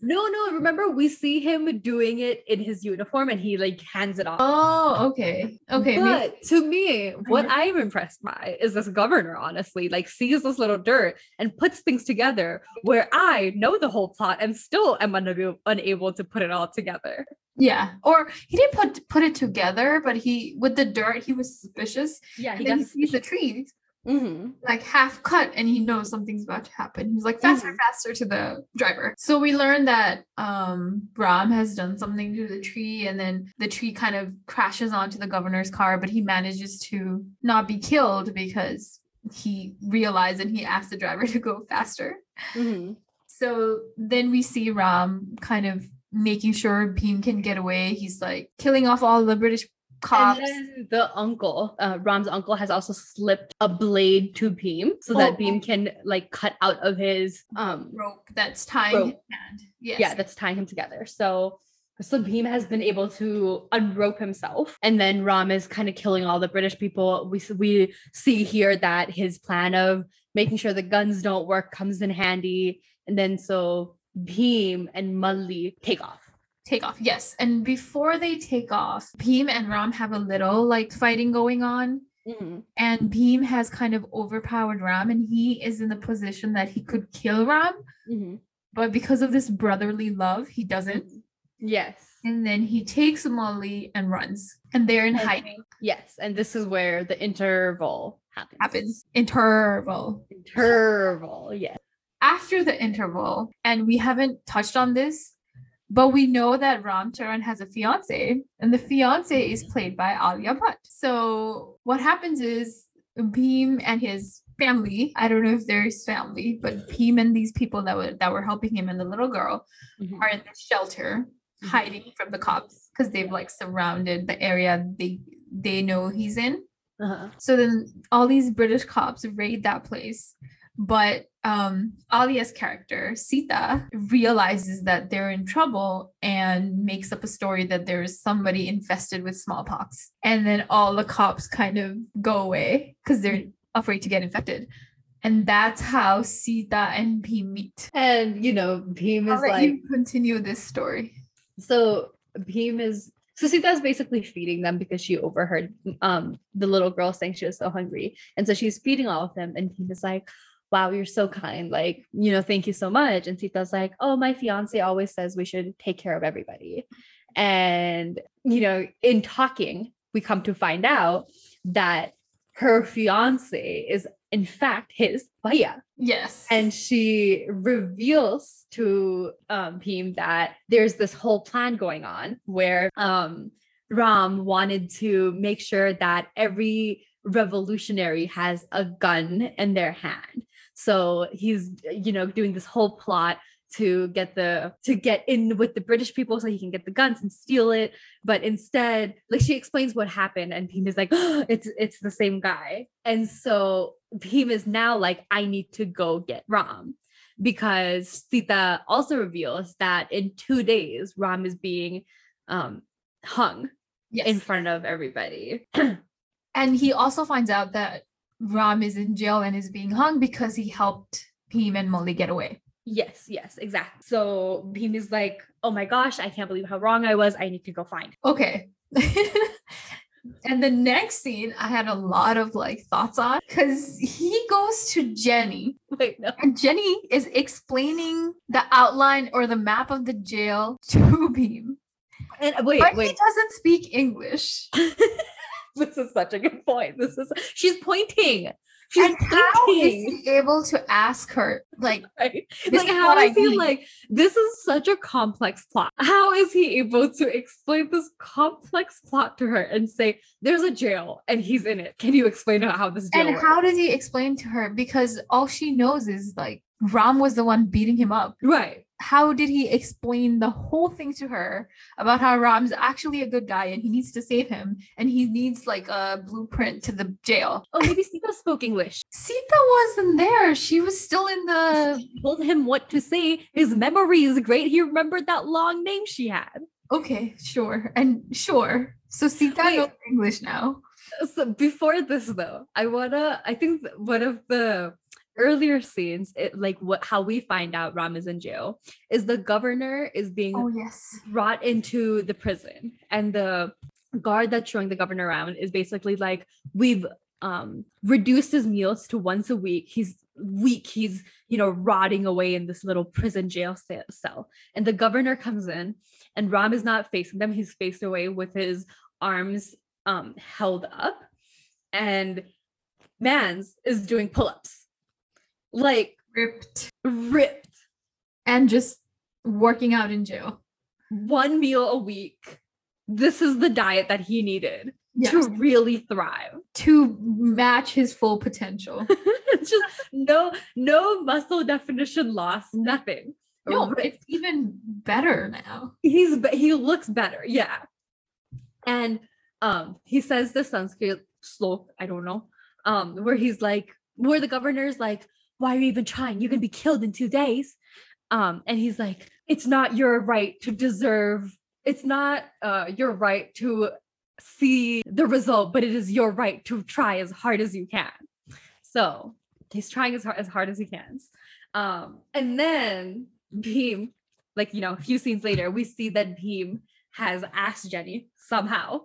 No, no. Remember, we see him doing it in his uniform, and he like hands it off. oh, okay. Okay. maybe- But to me, what Mhm. I'm impressed by is this governor, honestly, like sees this little dirt and puts things together where I know the whole plot and still am unable, unable to put it all together. yeah. Or he didn't put put it together, but he with the dirt, he was suspicious. Yeah, And then he sees the trees Mhm. like half cut and he knows something's about to happen. He's like faster, Mhm. faster to the driver. So we learn that um Ram has done something to the tree and then the tree kind of crashes onto the governor's car, but he manages to not be killed because he realized and he asked the driver to go faster. Mhm. So then we see Ram kind of making sure Bheem can get away. He's like killing off all the British cops. And then the uncle, uh, Ram's uncle, has also slipped a blade to Bheem so that Oh. Bheem can like cut out of his um rope that's tying Rope. his hand. Yes. yeah that's tying him together so so Bheem has been able to unrope himself and then ram is kind of killing all the british people we we see here that his plan of making sure the guns don't work comes in handy and then so Bheem and Malli take off take off. Yes. And before they take off, Bheem and Ram have a little like fighting going on. Mhm. And Bheem has kind of overpowered Ram and he is in the position that he could kill Ram. Mhm. But because of this brotherly love, he doesn't. yes And then he takes Malli and runs. And they're in And- hiding. yes and this is where the interval happens Happens. Interval. interval Yes. after the interval, and we haven't touched on this, but we know that Ram Charan has a fiance, and the fiance is played by Alia Bhatt. So what happens is Bheem and his family, I don't know if there's family, but Bheem and these people that were that were helping him and the little girl Mhm. are in the shelter Mhm. hiding from the cops because they've like surrounded the area they they know he's in. Uh-huh. So then all these British cops raid that place. But um Alia's character, Sita, realizes that they're in trouble and makes up a story that there's somebody infested with smallpox. And then all the cops kind of go away because they're afraid to get infected. And that's how Sita and P meet. And you know, Bheem I'll is let like you continue this story. so Bheem is so Sita is basically feeding them because she overheard um the little girl saying she was so hungry. And so she's feeding all of them. And Bheem is like, Wow, you're so kind. Like, you know, thank you so much. And Sita's like, Oh, my fiance always says we should take care of everybody. And, you know, in talking, we come to find out that her fiance is in fact his Bhaiya Yes. and she reveals to um that there's this whole plan going on where um Ram wanted to make sure that every revolutionary has a gun in their hand. So he's you know doing this whole plot to get the to get in with the British people so he can get the guns and steal it. But instead, like she explains what happened, and Bheem is like, it's it's the same guy. And so Bheem is now like, I need to go get Ram. Because Sita also reveals that in two days, Ram is being um hung yes. in front of everybody. And he also finds out that Ram is in jail and is being hung because he helped Bheem and Malli get away. Yes, yes, exactly. So Bheem is like, oh my gosh, I can't believe how wrong I was. I need to go find. Okay. and the next scene, I had a lot of like thoughts on because he goes to Jenny Wait, no. and Jenny is explaining the outline or the map of the jail to Bheem. And wait, but he doesn't speak English. this is such a good point. This is she's pointing. She's and how is he able to ask her like Right? This like is how what I is he need. like this is such a complex plot how is he able to explain this complex plot to her and say there's a jail and he's in it can you explain how this jail and works? how does he explain to her because all she knows is like Ram was the one beating him up right how did he explain the whole thing to her about how Ram's actually a good guy and he needs to save him and he needs like a blueprint to the jail? oh maybe Sita spoke English Sita wasn't there. She was still in the. She told him what to say his memory is great he remembered that long name she had Okay, sure. And sure. So Sita Wait. knows English now. so before this though i wanna i think one of the earlier scenes it, like what how we find out ram is in jail is the governor is being Oh, yes. brought into the prison and the guard that's showing the governor around is basically like we've um reduced his meals to once a week. He's weak. He's you know rotting away in this little prison jail cell. And the governor comes in and ram is not facing them. He's faced away with his arms um held up and mans is doing pull-ups like Ripped. ripped And just working out in jail. one meal a week. This is the diet that he needed Yes. to really thrive. to match his full potential. just no, no muscle definition loss, nothing. no, it's even better now. he's he looks better, yeah. And um, he says the Sanskrit slok, I don't know, um, where he's like, where the governor's like, why are you even trying? You're gonna be killed in two days. Um, and he's like, it's not your right to deserve, it's not uh your right to see the result, but it is your right to try as hard as you can. So he's trying as hard as hard as he can. Um, and then Bheem, like you know, a few scenes later, we see that Bheem has asked Jenny somehow,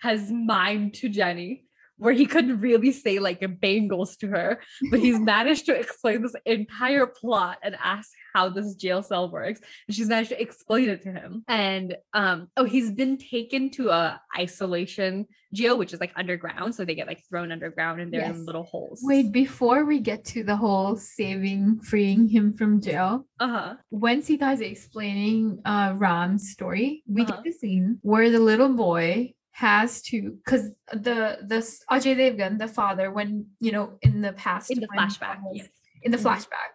has mimed to Jenny where he couldn't really say like bangles to her, but he's managed to explain this entire plot and ask how this jail cell works. And she's managed to explain it to him. And um, oh, he's been taken to a isolation jail, which is like underground. So they get like thrown underground and they're Yes. in little holes. Wait, before we get to the whole saving, freeing him from jail, Uh-huh. when Sita is explaining uh Ram's story, we Uh-huh. get the scene where the little boy has to because the the Ajay Devgan, the father, when you know in the past In the flashback. Was- Yes. in the Mhm. flashback,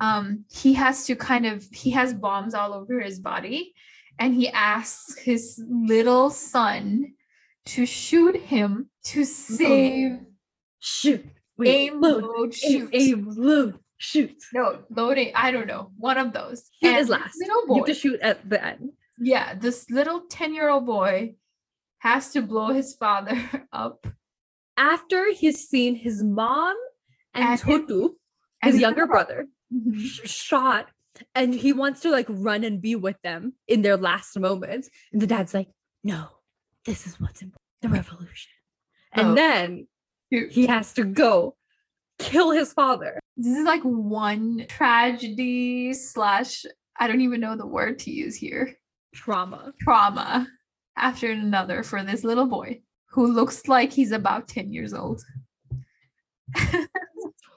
um, he has to kind of he has bombs all over his body, and he asks his little son to shoot him to save Shoot. Wait, aim load. load shoot. aim, load, shoot. No, loading. I don't know. One of those. Shoot And is last. Little You have to shoot at the end. yeah, this little 10 year old boy has to blow his father up. After he's seen his mom and, And his- Totu, and his younger brother, Mhm. sh- shot, and he wants to like run and be with them in their last moments. And the dad's like, no, this is what's important the revolution. And Oh. then he has to go kill his father. This is like one tragedy slash, I don't even know the word to use here, Trauma. trauma after another for this little boy who looks like he's about 10 years old.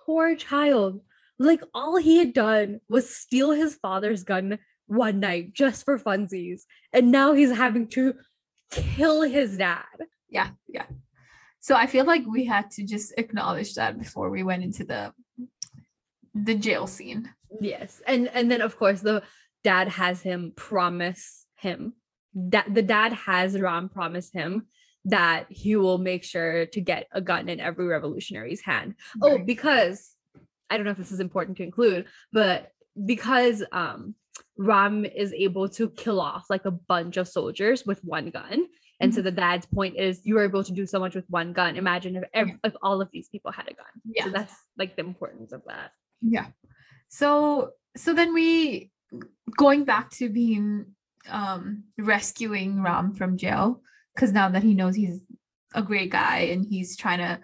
Poor child. Like all he had done was steal his father's gun one night just for funsies. And now he's having to kill his dad. Yeah, yeah. So I feel like we had to just acknowledge that before we went into the the jail scene. Yes. And and then of course the dad has him promise him that the dad has Ram promise him that he will make sure to get a gun in every revolutionary's hand. Oh, because I don't know if this is important to include, but because um Ram is able to kill off like a bunch of soldiers with one gun. And so the dad's point is you are able to do so much with one gun. Imagine if ev- if all of these people had a gun. Yeah. So that's like the importance of that. Yeah. So so then we going back to being um rescuing Ram from jail because now that he knows he's a great guy and he's trying to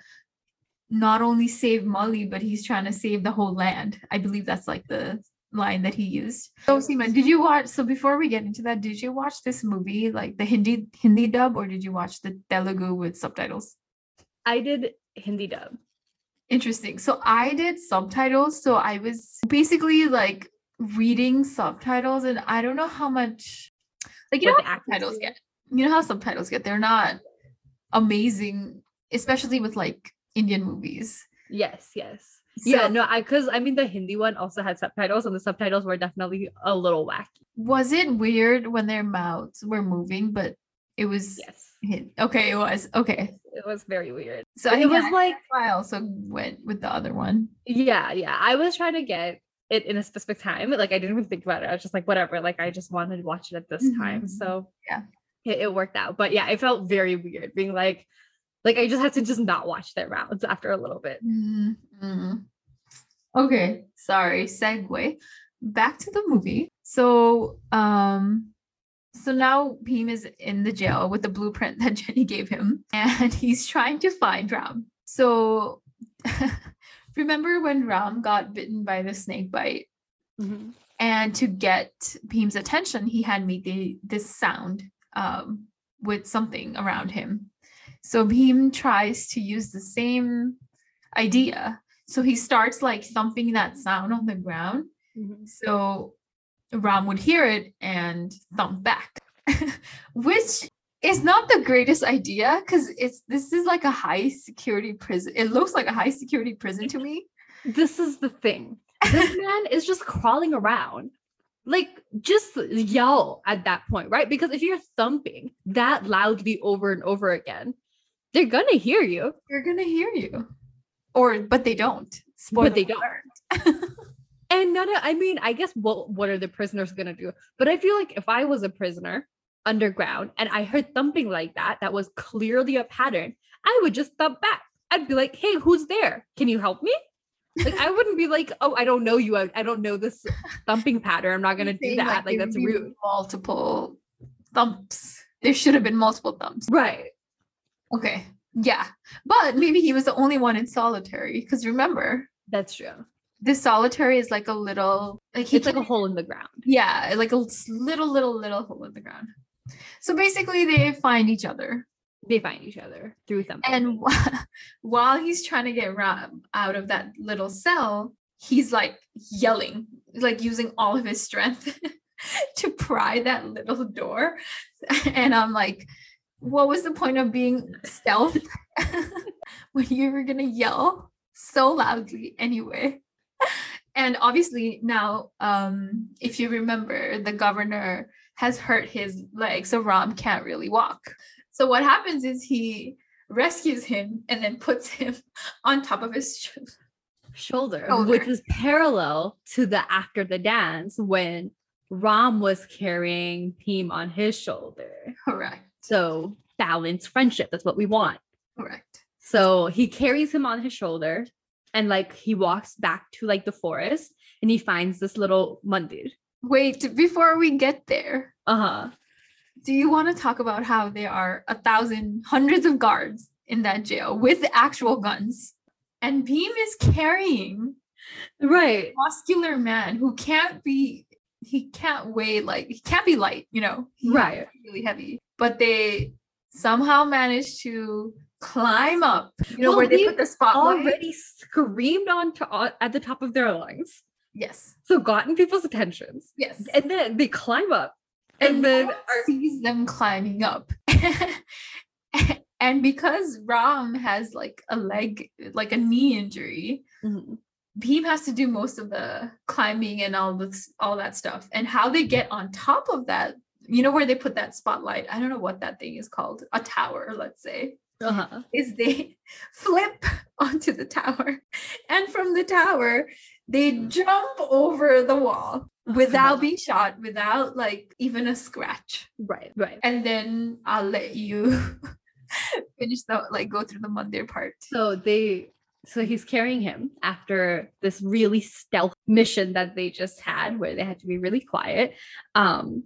not only save Malli but he's trying to save the whole land. I believe that's like the line that he used. So Seema, did you watch so before we get into that, did you watch this movie like the Hindi Hindi dub or did you watch the Telugu with subtitles? I did Hindi dub. Interesting. So I did subtitles. So I was basically like reading subtitles, and I don't know how much, like, you What know, how subtitles get. You know how subtitles get. They're not amazing, especially with like Indian movies. Yes, yes. yeah, no, I because I mean the Hindi one also had subtitles, and the subtitles were definitely a little wacky. Was it weird when their mouths were moving, but it was Yes, okay? It was okay. it was very weird. So it was like, I also went with the other one. yeah, yeah. I was trying to get it in a specific time. Like I didn't even think about it. I was just like, whatever. Like I just wanted to watch it at this time. Mhm. So Yeah. it, it worked out. But yeah, it felt very weird being like, like I just had to just not watch their rounds after a little bit. Mm-mm. Okay, sorry. Segue back to the movie. So, um, so now Bheem is in the jail with the blueprint that Jenny gave him, and he's trying to find Ram. So, remember when Ram got bitten by the snake bite? Mhm. And to get Bheem's attention, he had made the, this sound um, with something around him. So Bheem tries to use the same idea. So he starts like thumping that sound on the ground. Mhm. So Ram would hear it and thump back, which is not the greatest idea because it's this is like a high security prison. It looks like a high security prison to me. This is the thing. This man is just crawling around. Like, just yell at that point, right? Because if you're thumping that loudly over and over again, they're gonna hear you. They're gonna hear you, or but they don't. Spoiler they don't. And none of, I mean, I guess what what are the prisoners gonna do? But I feel like if I was a prisoner underground and I heard thumping like that, that was clearly a pattern, I would just thump back. I'd be like, hey, who's there? Can you help me? Like, I wouldn't be like, oh, I don't know you. I, I don't know this thumping pattern. I'm not gonna do that. Like, there that's rude. Multiple thumps. There should have been multiple thumps. Right. Okay. Yeah. But maybe he was the only one in solitary. Because remember, That's true. this solitary is like a little like It's like a hole in the ground. yeah, like a little, little, little hole in the ground. So basically they find each other. They find each other through them. And wh- while he's trying to get Rob out of that little cell, he's like yelling, like using all of his strength to pry that little door. And I'm like, what was the point of being stealth when you were gonna yell so loudly anyway? And obviously now, um, if you remember, the governor has hurt his leg, so Ram can't really walk. So what happens is he rescues him and then puts him on top of his sh- shoulder, Shoulder. which is parallel to the after the dance when Ram was carrying Bheem on his shoulder. correct So balanced friendship. That's what we want. correct So he carries him on his shoulder and like he walks back to like the forest and he finds this little mandir. Wait before we get there Uh-huh. do you want to talk about how there are a thousand hundreds of guards in that jail with actual guns and Bheem is carrying Right. a muscular man who can't be he can't weigh like he can't be light you know he Right. really heavy but they somehow managed to climb up you know Well, where they put the spotlight Already screamed on to, at the top of their lungs. Yes So gotten people's attentions. yes And then they climb up. And, and then sees them climbing up. and because Ram has like a leg, like a knee injury, Mhm. Bheem has to do most of the climbing and all this, all that stuff. And how they get on top of that, you know, where they put that spotlight. I don't know what that thing is called, a tower, let's say. uh-huh. Is they flip onto the tower, and from the tower they jump over the wall without being shot, without like even a scratch Right, right. and then I'll let you finish the like go through the Mandir part. So they so he's carrying him after this really stealth mission that they just had where they had to be really quiet. Um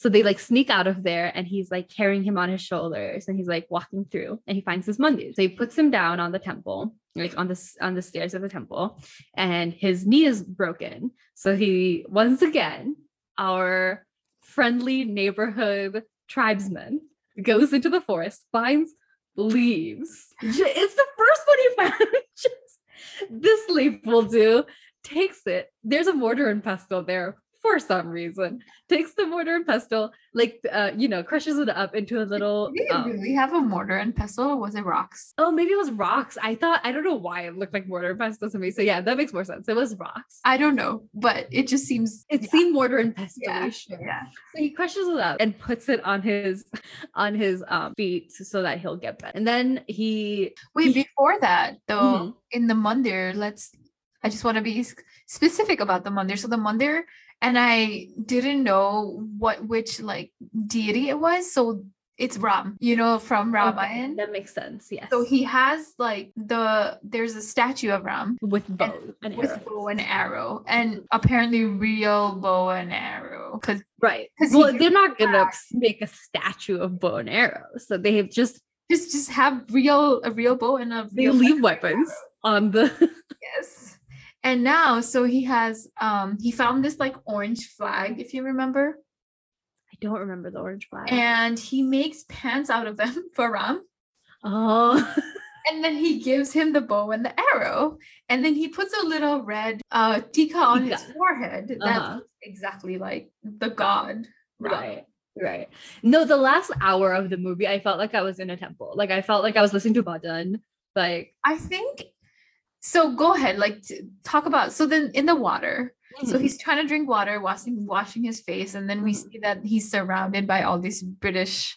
so they like sneak out of there and he's like carrying him on his shoulders and he's like walking through and he finds this mandir. So he puts him down on the temple, like on the s- on the stairs of the temple and his knee is broken. So he once again our friendly neighborhood tribesman goes into the forest, finds leaves. It's the first one he found. Just this leaf will do. Takes it. There's a mortar and pestle there for some reason. Takes the mortar and pestle, like uh, you know, crushes it up into a little. Did um, really have a mortar and pestle or was it rocks? oh, maybe it was rocks. I thought I don't know why it looked like mortar and pestle to me. So yeah, that makes more sense. It was rocks. I don't know, but it just seems It yeah, seemed mortar and pestle. yeah, sure. yeah. So he crushes it up and puts it on his on his um, feet so that he'll get better. And then he Wait, before that though, Mhm. in the Mandir, let's I just want to be specific about the Mandir. So the Mandir and I didn't know what which like deity it was. So it's Ram, you know, from Okay, Ramayan. that makes sense. Yes. So he has like the there's a statue of Ram with bow and, with arrows. bow and arrow, and apparently real bow and arrow. Because Right. 'Cause he Well, they're not gonna make a statue of bow and arrows. So they have just just just have real a real bow and a they real leave weapons on the yes. And now, so he has um he found this like orange flag, if you remember, I don't remember the orange flag. and he makes pants out of them for Ram. oh And then he gives him the bow and the arrow, and then he puts a little red uh tika on his forehead that Uh-huh. looks exactly like the god. Ram. right. Right. No, the last hour of the movie, I felt like I was in a temple. Like I felt like I was listening to bhajan. Like I think so. Go ahead, like talk about. So then in the water, so mhm, he's trying to drink water, washing washing his face, and then we Mhm. see that he's surrounded by all these British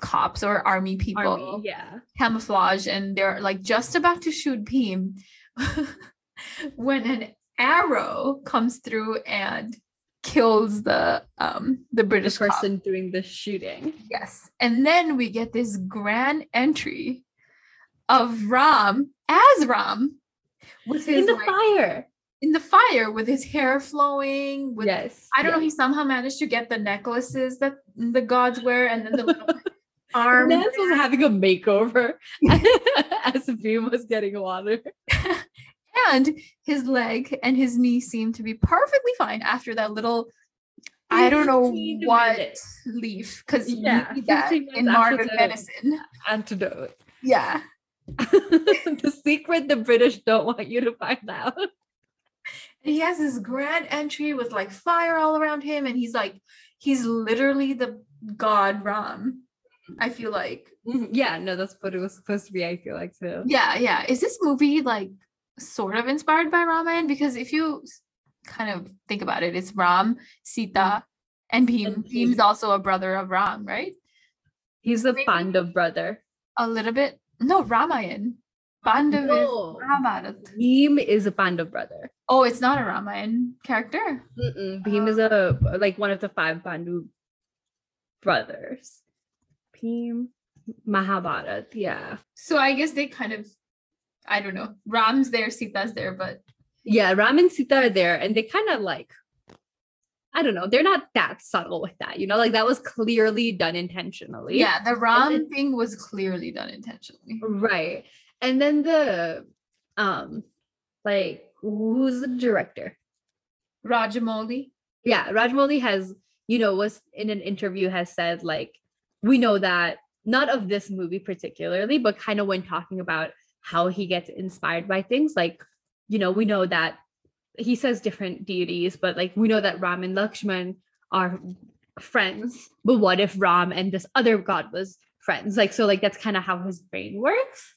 cops or army people, army, yeah. camouflage, and they're like just about to shoot Bheem when an arrow comes through and kills the um the The British cop. person doing the shooting. Yes. And then we get this grand entry of Ram as Ram with his In the like, fire. in the fire with his hair flowing with yes. I don't know he somehow managed to get the necklaces that the gods wear and then the little arm. Nance was having a makeover as Bheem was getting water. and his leg and his knee seemed to be perfectly fine after that little I don't know what leaf because Yeah, that in modern medicine. Antidote. Yeah. the secret the British don't want you to find out. And he has this grand entry with like fire all around him, and he's like, he's literally the god Ram. I feel like. Mhm. Yeah, no, that's what it was supposed to be. I feel like too. Yeah, yeah. Is this movie like sort of inspired by Ramayana? Because if you kind of think about it, it's Ram, Sita, and Bheem. Bheem's also a brother of Ram, right? He's the Maybe- Pandav brother. A little bit. No, Ramayan. Pandav No. is oh. Mahabharata. Bheem is a Pandav brother. Oh, it's not a Ramayan character. Mm-mm. Uh. Bheem is a like one of the five Pandu brothers. Bheem, Mahabharat. Yeah, So I guess they kind of, I don't know. Ram's there, Sita's there, but yeah. Ram and Sita are there, and they kind of like, I don't know. They're not that subtle with that, you know. Like that was clearly done intentionally. yeah, the Ram then- thing was clearly done intentionally. right. And then the, um, like who's the director? Rajamouli. yeah Rajamouli has you know was in an interview has said like we know that not of this movie particularly but kind of when talking about how he gets inspired by things like you know we know that he says different deities but like we know that ram and lakshman are friends but what if ram and this other god was friends like so like that's kind of how his brain works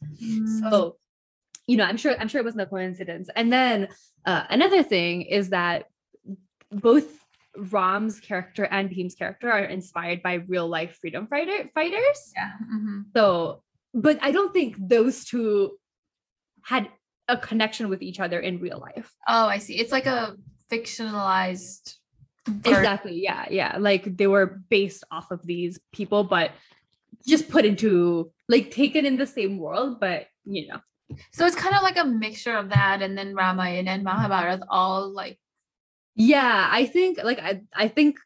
so, you know, I'm sure I'm sure it wasn't a coincidence. And then uh, another thing is that both Ram's character and Bheem's character are inspired by real life freedom fighter fighters. yeah. mhm. So, but I don't think those two had a connection with each other in real life. Oh, I see. It's like a fictionalized. Exactly. Yeah. Yeah. Like they were based off of these people, but just put into like taken in the same world, but you know. So it's kind of like a mixture of that and then Ramayana and Mahabharata all like Yeah, I think like I I think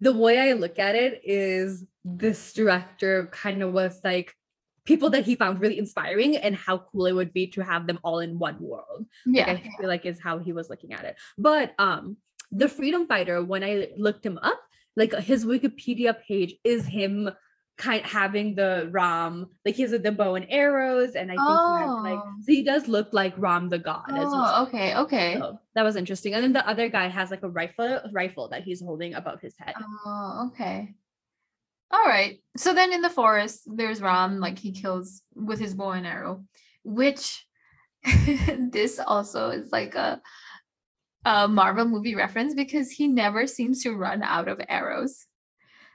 the way I look at it is this director kind of was like people that he found really inspiring and how cool it would be to have them all in one world. Like, yeah. I feel like is how he was looking at it. But um the freedom fighter when I looked him up, like his Wikipedia page is him kind of having the Ram, like he has the bow and arrows, and I think he has, like Oh. so he does look like Ram the god as well. Oh, okay, okay. So that was interesting. And then the other guy has like a rifle rifle that he's holding above his head. Oh, okay. All right. So then in the forest, there's Ram, like he kills with his bow and arrow, which this also is like a, a Marvel movie reference because he never seems to run out of arrows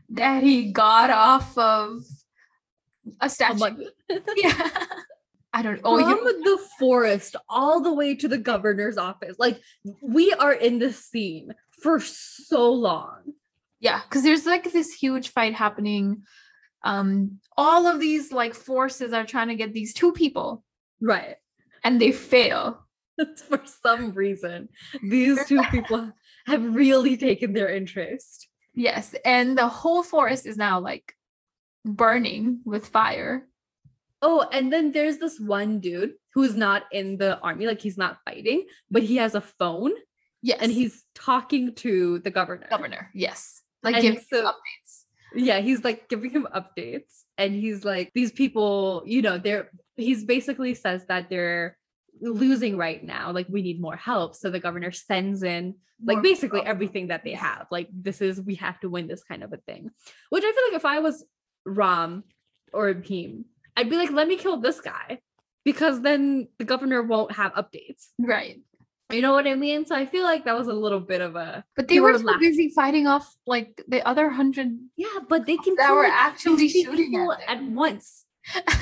that he got off of a statue. Someone- yeah. I don't oh From you the forest all the way to the governor's office. Like we are in this scene for so long. Yeah because there's like this huge fight happening. Um all of these like forces are trying to get these two people. Right. and they fail. For some reason, these two people have really taken their interest. yes and the whole forest is now like burning with fire. Oh, and then there's this one dude who's not in the army, like he's not fighting, but he has a phone. Yes. and he's talking to the governor. governor yes like And give so- updates. Yeah he's like giving him updates and he's like these people you know they're he's basically says that they're losing right now like we need more help so the governor sends in like More basically everything that they have like this is we have to win this kind of a thing. Which i feel like if i was ram or Bheem, i'd be like let me kill this guy because then the governor won't have updates. Right you know what i mean so i feel like that was a little bit of a but they They were busy fighting off like the other hundred yeah but they can That kill, were like, actually shooting at at once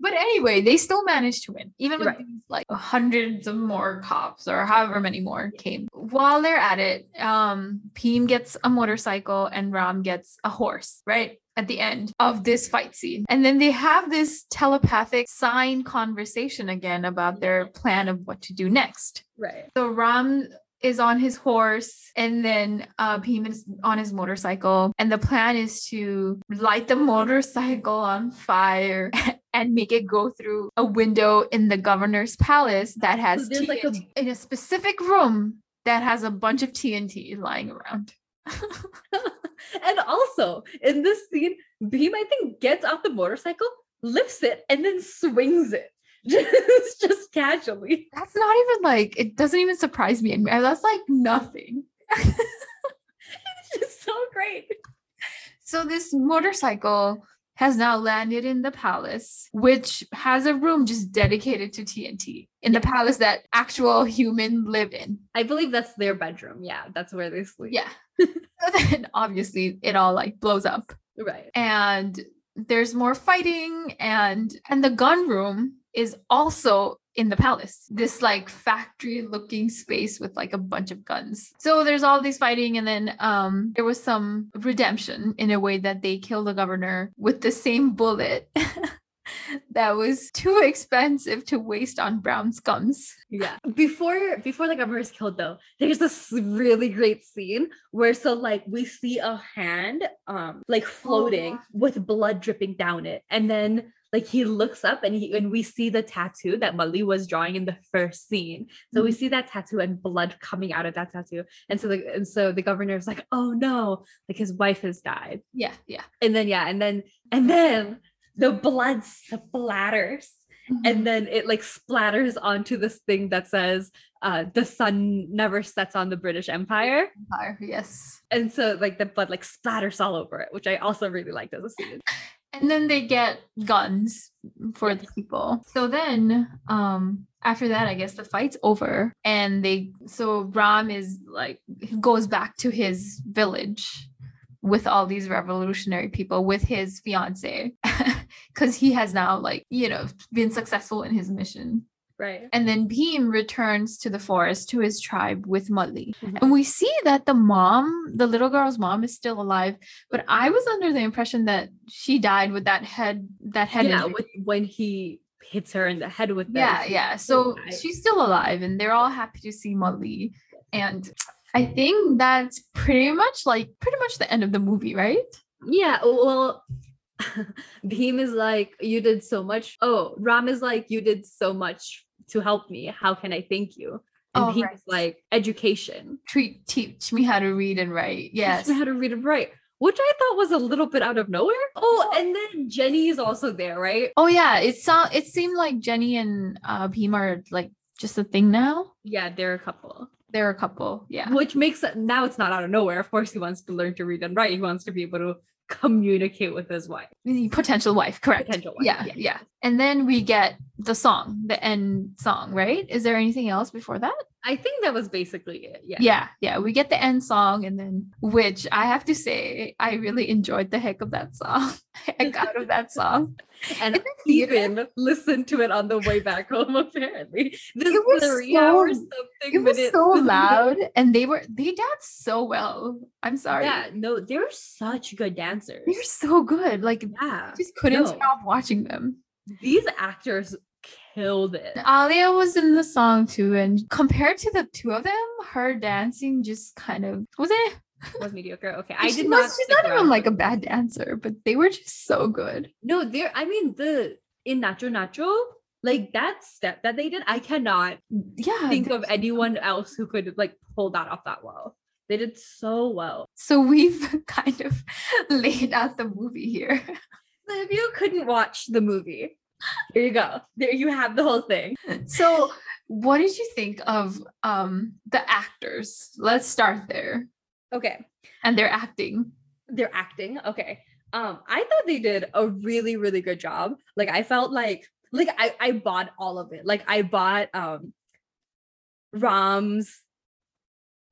but anyway, they still managed to win, even with Right. these like hundreds of more cops or however many more came. While they're at it, um, Bheem gets a motorcycle and Ram gets a horse, right? At the end of this fight scene. And then they have this telepathic sign conversation again about their plan of what to do next. right So Ram is on his horse and then uh Bheem is on his motorcycle and the plan is to light the motorcycle on fire and make it go through a window in the governor's palace that has there's like a- in a specific room that has a bunch of TNT lying around. and also in this scene, Bheem, I think, gets off the motorcycle, lifts it, and then swings it. Just, just casually. That's not even like it doesn't even surprise me anymore. That's like nothing. It's just so great. So this motorcycle has now landed in the palace, which has a room just dedicated to TNT in the palace that actual human live in. I believe that's their bedroom. Yeah, that's where they sleep. Yeah. so then obviously it all like blows up. Right. And there's more fighting and and the gun room is also in the palace this like factory looking space with like a bunch of guns so there's all these fighting and then um there was some redemption in a way that they kill the governor with the same bullet that was too expensive to waste on brown scums Yeah. Before before the governor is killed though, there's this really great scene where so like we see a hand um like floating yeah. with blood dripping down it. And then like he looks up and he and we see the tattoo that Malli was drawing in the first scene. So we see that tattoo and blood coming out of that tattoo. And so the and so the governor's like, oh no, like his wife has died. yeah yeah. And then yeah, and then and then the blood splatters. And then it like splatters onto this thing that says uh the sun never sets on the british empire. Empire, yes. And so like the blood like splatters all over it which i also really liked as a scene and then they get guns for the people. So then um after that i guess the fight's over. And they so ram is like goes back to his village with all these revolutionary people with his fiance because he has now like you know been successful in his mission right and then Bheem returns to the forest to his tribe with Malli. Mhm. And we see that the mom, the little girl's mom, is still alive. But I was under the impression that she died with that head, that head. yeah with, when he hits her in the head with the yeah, yeah. So died. she's still alive, and they're all happy to see Malli. And I think that's pretty much like pretty much the end of the movie, right? yeah well Bheem is like, you did so much. Oh, Ram is like, you did so much to help me. How can I thank you? And Oh, Bheem right. is like, education. Treat, teach me how to read and write. Yes. Teach me how to read and write, which I thought was a little bit out of nowhere. Oh, and then Jenny is also there, right? Oh yeah, it sound it seemed like Jenny and uh Bheem are like just a thing now. Yeah, they're a couple. They're a couple. Yeah. Which makes it now it's not out of nowhere. Of course, he wants to learn to read and write. He wants to be able to communicate with his wife. Potential wife, correct. Potential wife, Yeah, yeah. yeah. And then we get the song, the end song, right? Is there anything else before that? I think that was basically it. Yeah. Yeah, yeah. We get the end song, and then which I have to say, I really enjoyed the heck of that song. heck out of that song. And In the theater? even listened to it on the way back home, apparently. This It was three so- hours something It was minute- so loud, and they were they danced so well. I'm sorry. Yeah, no, they're such good dancers. They're so good. Like yeah. I just couldn't no. stop watching them. These actors killed it. Alia was in the song too, and compared to the two of them, her dancing just kind of was it. was mediocre. Okay. I She did was- not She's not even like a bad dancer, but they were just so good. No, there. I mean, the in Nacho Nacho, like that step that they did, I cannot Yeah. think of anyone else who could like pull that off that well. They did so well. so we've kind of laid out the movie here. So if you couldn't watch the movie, here you go. There you have the whole thing. So, what did you think of um the actors? Let's start there. Okay, And their acting. they're acting. Okay, um, I thought they did a really really good job. Like I felt like like I I bought all of it. Like I bought um Ram's.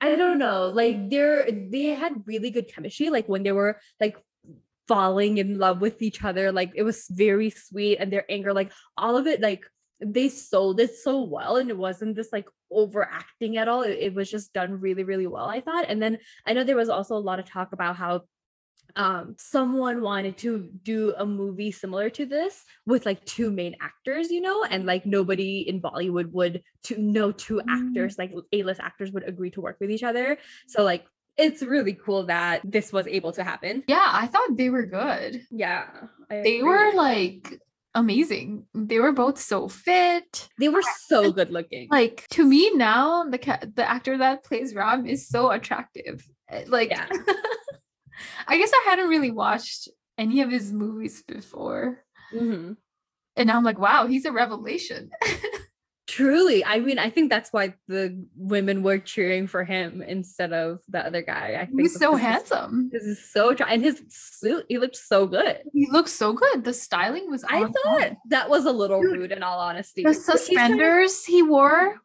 I don't know. Like they're they had really good chemistry. Like when they were like falling in love with each other. Like it was very sweet, and their anger, like all of it, like they sold it so well, and it wasn't this like overacting at all. It, it was just done really really well. I thought. And then I know there was also a lot of talk about how um someone wanted to do a movie similar to this with like two main actors, you know, and like nobody in Bollywood would to know two Mm. actors, like A-list actors would agree to work with each other. So like it's really cool that this was able to happen. Yeah, I thought they were good. Yeah. They were like amazing. They were both so fit. they were so good looking. Like to me now, the ca- the actor that plays Ram is so attractive. Uh, Like, Yeah. I guess I hadn't really watched any of his movies before, Mhm. and now I'm like, wow, he's a revelation. Truly, I mean, I think that's why the women were cheering for him instead of the other guy. I think He's so handsome. This is so attra- and his suit, he looked so good. He looks so good. The styling was. I on thought that was a little Dude, rude in all honesty. the to- suspenders he wore.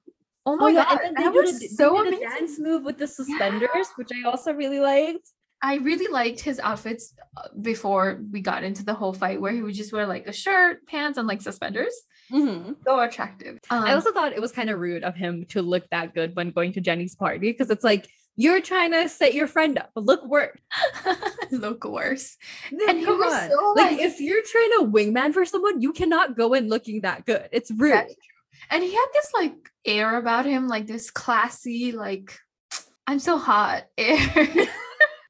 Oh my Oh yeah, god, and then they that did, was a, so amazing. dance move with the suspenders, which I also really liked. I really liked his outfits uh, before we got into the whole fight, where he would just wear like a shirt, pants, and like suspenders. So attractive. Um, I also thought it was kind of rude of him to look that good when going to Jenny's party because it's like you're trying to set your friend up, look worse. look worse. And he was so, like, like- if you're trying to wingman for someone, you cannot go in looking that good. It's rude. And he had this like air about him, like this classy, like I'm so hot air.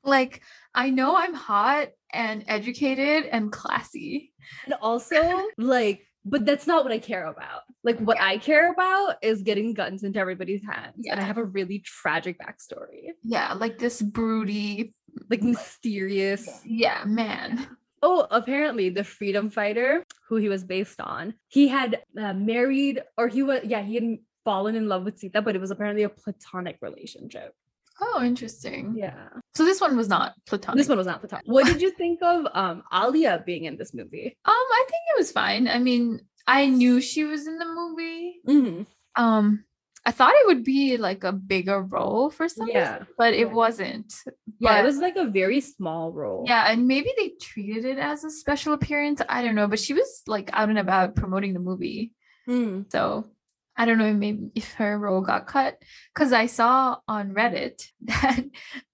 like I know I'm hot and educated and classy. And also, like, but that's not what I care about. Like, what I care about is getting guns into everybody's hands. Yeah. And I have a really tragic backstory, Yeah, like this broody. like mysterious. Yeah, man. Oh, apparently, the freedom fighter who he was based on, he had uh, married, or he was, yeah, he had fallen in love with Sita, but it was apparently a platonic relationship. Oh, interesting. Yeah. So this one was not platonic. This one was not platonic. What did you think of um Alia being in this movie? Um, I think it was fine. I mean, I knew she was in the movie. Mm-hmm. Um, I thought it would be like a bigger role for some Yeah. reason, but it Yeah. wasn't. Yeah, But- it was like a very small role. Yeah, and maybe they treated it as a special appearance. I don't know, but she was like out and about promoting the movie. Mm. So I don't know maybe if her role got cut because I saw on Reddit that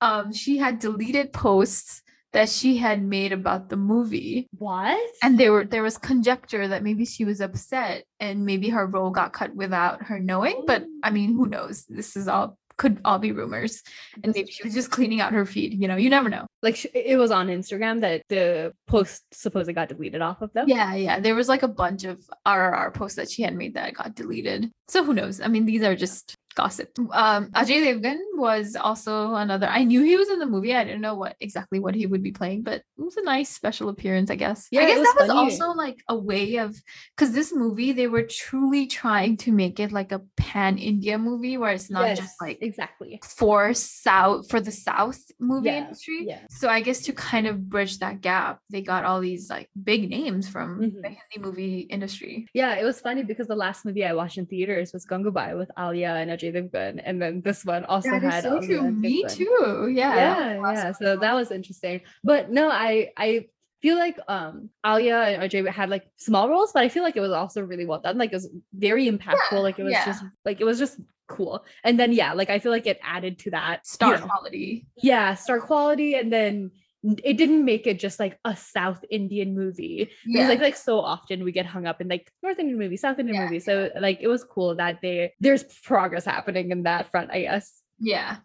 um she had deleted posts that she had made about the movie. What? And there were there was conjecture that maybe she was upset and maybe her role got cut without her knowing. But I mean, who knows? This is all could all be rumors. And maybe she was just cleaning out her feed. You know, you never know. like sh- it was on Instagram that the post supposedly got deleted off of though. Yeah, yeah. There was like a bunch of RRR posts that she had made that got deleted. So who knows? I mean, these are just gossip. Um, Ajay Devgan was also another. I knew he was in the movie. I didn't know what exactly what he would be playing, but it was a nice special appearance, I guess. Yeah, I guess was that was also like a way of because this movie they were truly trying to make it like a pan India movie where it's not just like exactly. for South for the South movie Yeah, industry. yeah. So I guess to kind of bridge that gap, they got all these like big names from the Mhm. Hindi movie industry. Yeah, it was funny because the last movie I watched in theaters was Gangubai with Alia and Ajay Devgan, and then this one also had Alia and Me too. Yeah. yeah, Last yeah. So that was interesting. But no, I I feel like um Alia and Ajay had like small roles, but I feel like it was also really well done. Like it was very impactful. Yeah, like it was yeah. just like it was just cool. And then yeah, like I feel like it added to that you star know, quality. yeah, star quality, and then it didn't make it just like a South Indian movie. Because like like so often we get hung up in like North Indian movie, South Indian Yeah, movies. So like it was cool that they there's progress happening in that front, I guess. yeah.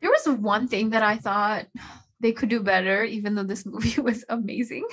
There was one thing that I thought they could do better, even though this movie was amazing.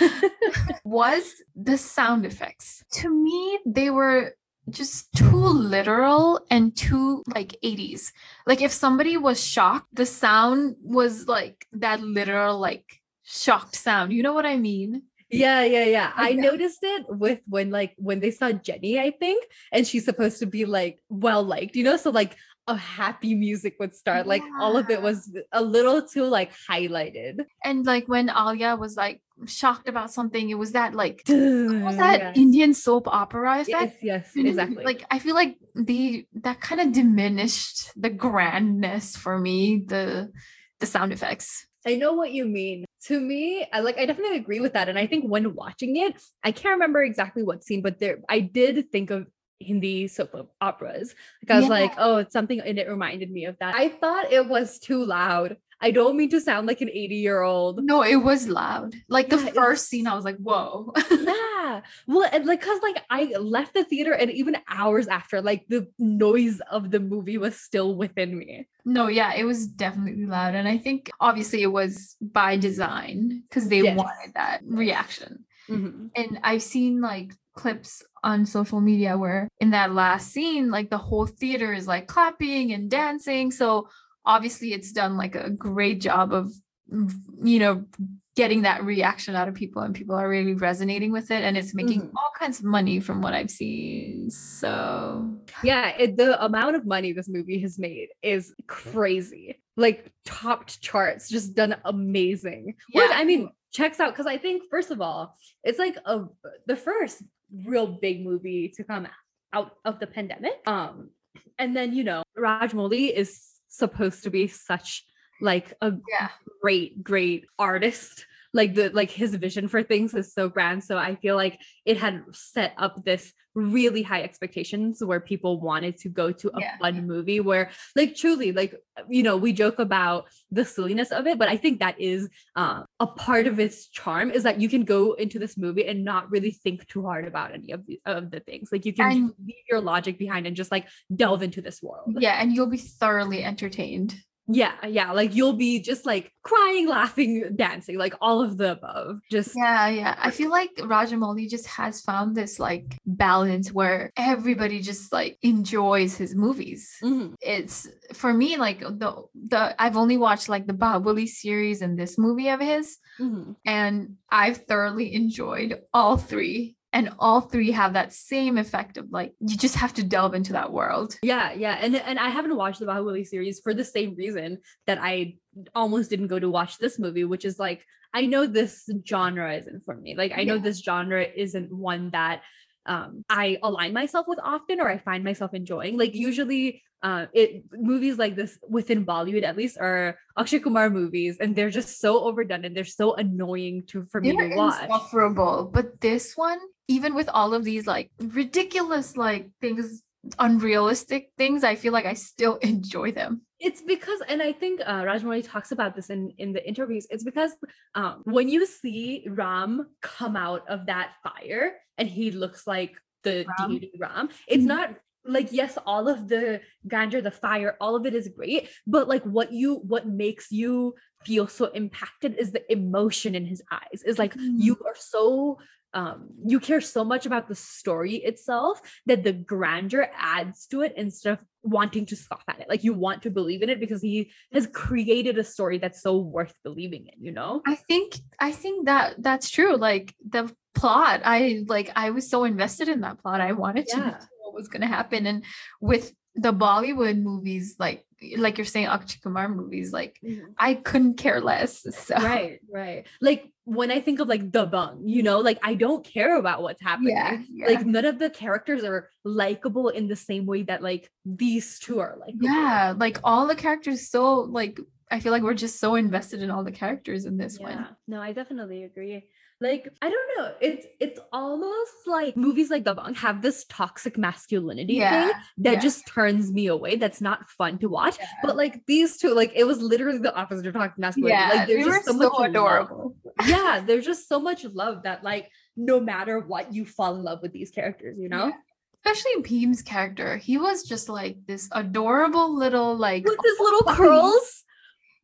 was the sound effects. To me, they were just too literal and too like 80s. Like if somebody was shocked, the sound was like that literal like shocked sound. You know what I mean? Yeah, yeah, yeah. I that. noticed it with when like when they saw Jenny, I think, and she's supposed to be like well liked, you know? So like a happy music would start. Like all of it was a little too like highlighted. And like when Alia was like shocked about something, it was that like Was was that Indian soap opera effect? Yes, yes, exactly. Like I feel like the that kind of diminished the grandness for me, the the sound effects. I know what you mean. To me, I like I definitely agree with that. And I think when watching it, I can't remember exactly what scene, but there I did think of Hindi soap operas. Like I was like, oh, it's something and it reminded me of that. I thought it was too loud. I don't mean to sound like an 80 year old. No, it was loud. Like the Yeah, first scene, I was like, whoa. Yeah. Well, and like, cause like I left the theater and even hours after, like the noise of the movie was still within me. no, yeah, it was definitely loud. And I think obviously it was by design because they Yes. wanted that reaction. Mhm. And I've seen like clips on social media where in that last scene, like the whole theater is like clapping and dancing. So obviously it's done like a great job of, mm, you know, getting that reaction out of people and people are really resonating with it and it's making Mhm. all kinds of money from what I've seen. So Yeah, it, the amount of money this movie has made is crazy. Like topped charts, just done amazing. Which Yeah. I mean, checks out because I think first of all, it's like a the first real big movie to come out of the pandemic. Um, and then you know, Rajamouli is supposed to be such like a yeah. great great artist like the like his vision for things is so grand so i feel like it had set up this really high expectations where people wanted to go to a Yeah. fun movie where like truly like you know we joke about the silliness of it but i think that is uh, a part of its charm is that you can go into this movie and not really think too hard about any of the of the things like you can And- leave your logic behind and just like delve into this world Yeah. And you'll be thoroughly entertained. Yeah, yeah. Like you'll be just like crying, laughing, dancing, like all of the above. Just Yeah, yeah. I feel like Rajamouli just has found this like balance where everybody just like enjoys his movies. Mhm. It's for me like the the I've only watched like the Bahubali series and this movie of his, Mhm. and I've thoroughly enjoyed all three. And all three have that same effect of like you just have to delve into that world. yeah, yeah. And and I haven't watched the Bahubali series for the same reason that I almost didn't go to watch this movie, which is like I know this genre isn't for me. Like I know this genre isn't one that um I align myself with often or I find myself enjoying. Like usually uh it movies like this within Bollywood at least are Akshay Kumar movies and they're just so overdone and they're so annoying to for me They're to watch. insufferable. But this one, even with all of these like ridiculous like things, unrealistic things, I feel like I still enjoy them. it's because and i think uh Rajamouli talks about this in in the interviews it's because um when you see ram come out of that fire and he looks like the Ram? deity ram it's Mhm. not like yes all of the grandeur the fire all of it is great but like what you what makes you feel so impacted is the emotion in his eyes is like you are so um you care so much about the story itself that the grandeur adds to it instead of wanting to scoff at it like you want to believe in it because he has created a story that's so worth believing in you know I think I think that that's true. Like the plot, I like I was so invested in that plot. I wanted to know what was gonna happen. And with the Bollywood movies, like like you're saying Akshay Kumar movies, like mm-hmm. I couldn't care less. So right right like when i think of like the bung you know like i don't care about what's happening yeah, yeah. like none of the characters are likable in the same way that like these two are like yeah like all the characters so like i feel like we're just so invested in all the characters in this one. yeah one no i definitely agree like i don't know. It's it's almost like movies like the bung have this toxic masculinity thing that yeah. just turns me away that's not fun to watch. Yeah. but like these two like it was literally the opposite of toxic masculinity. Yeah like there's just so, so, much love. adorable. Yeah there's just so much love that like no matter what you fall in love with these characters you know? Yeah. especially Bheem's character. He was just like this adorable little like with his little curls?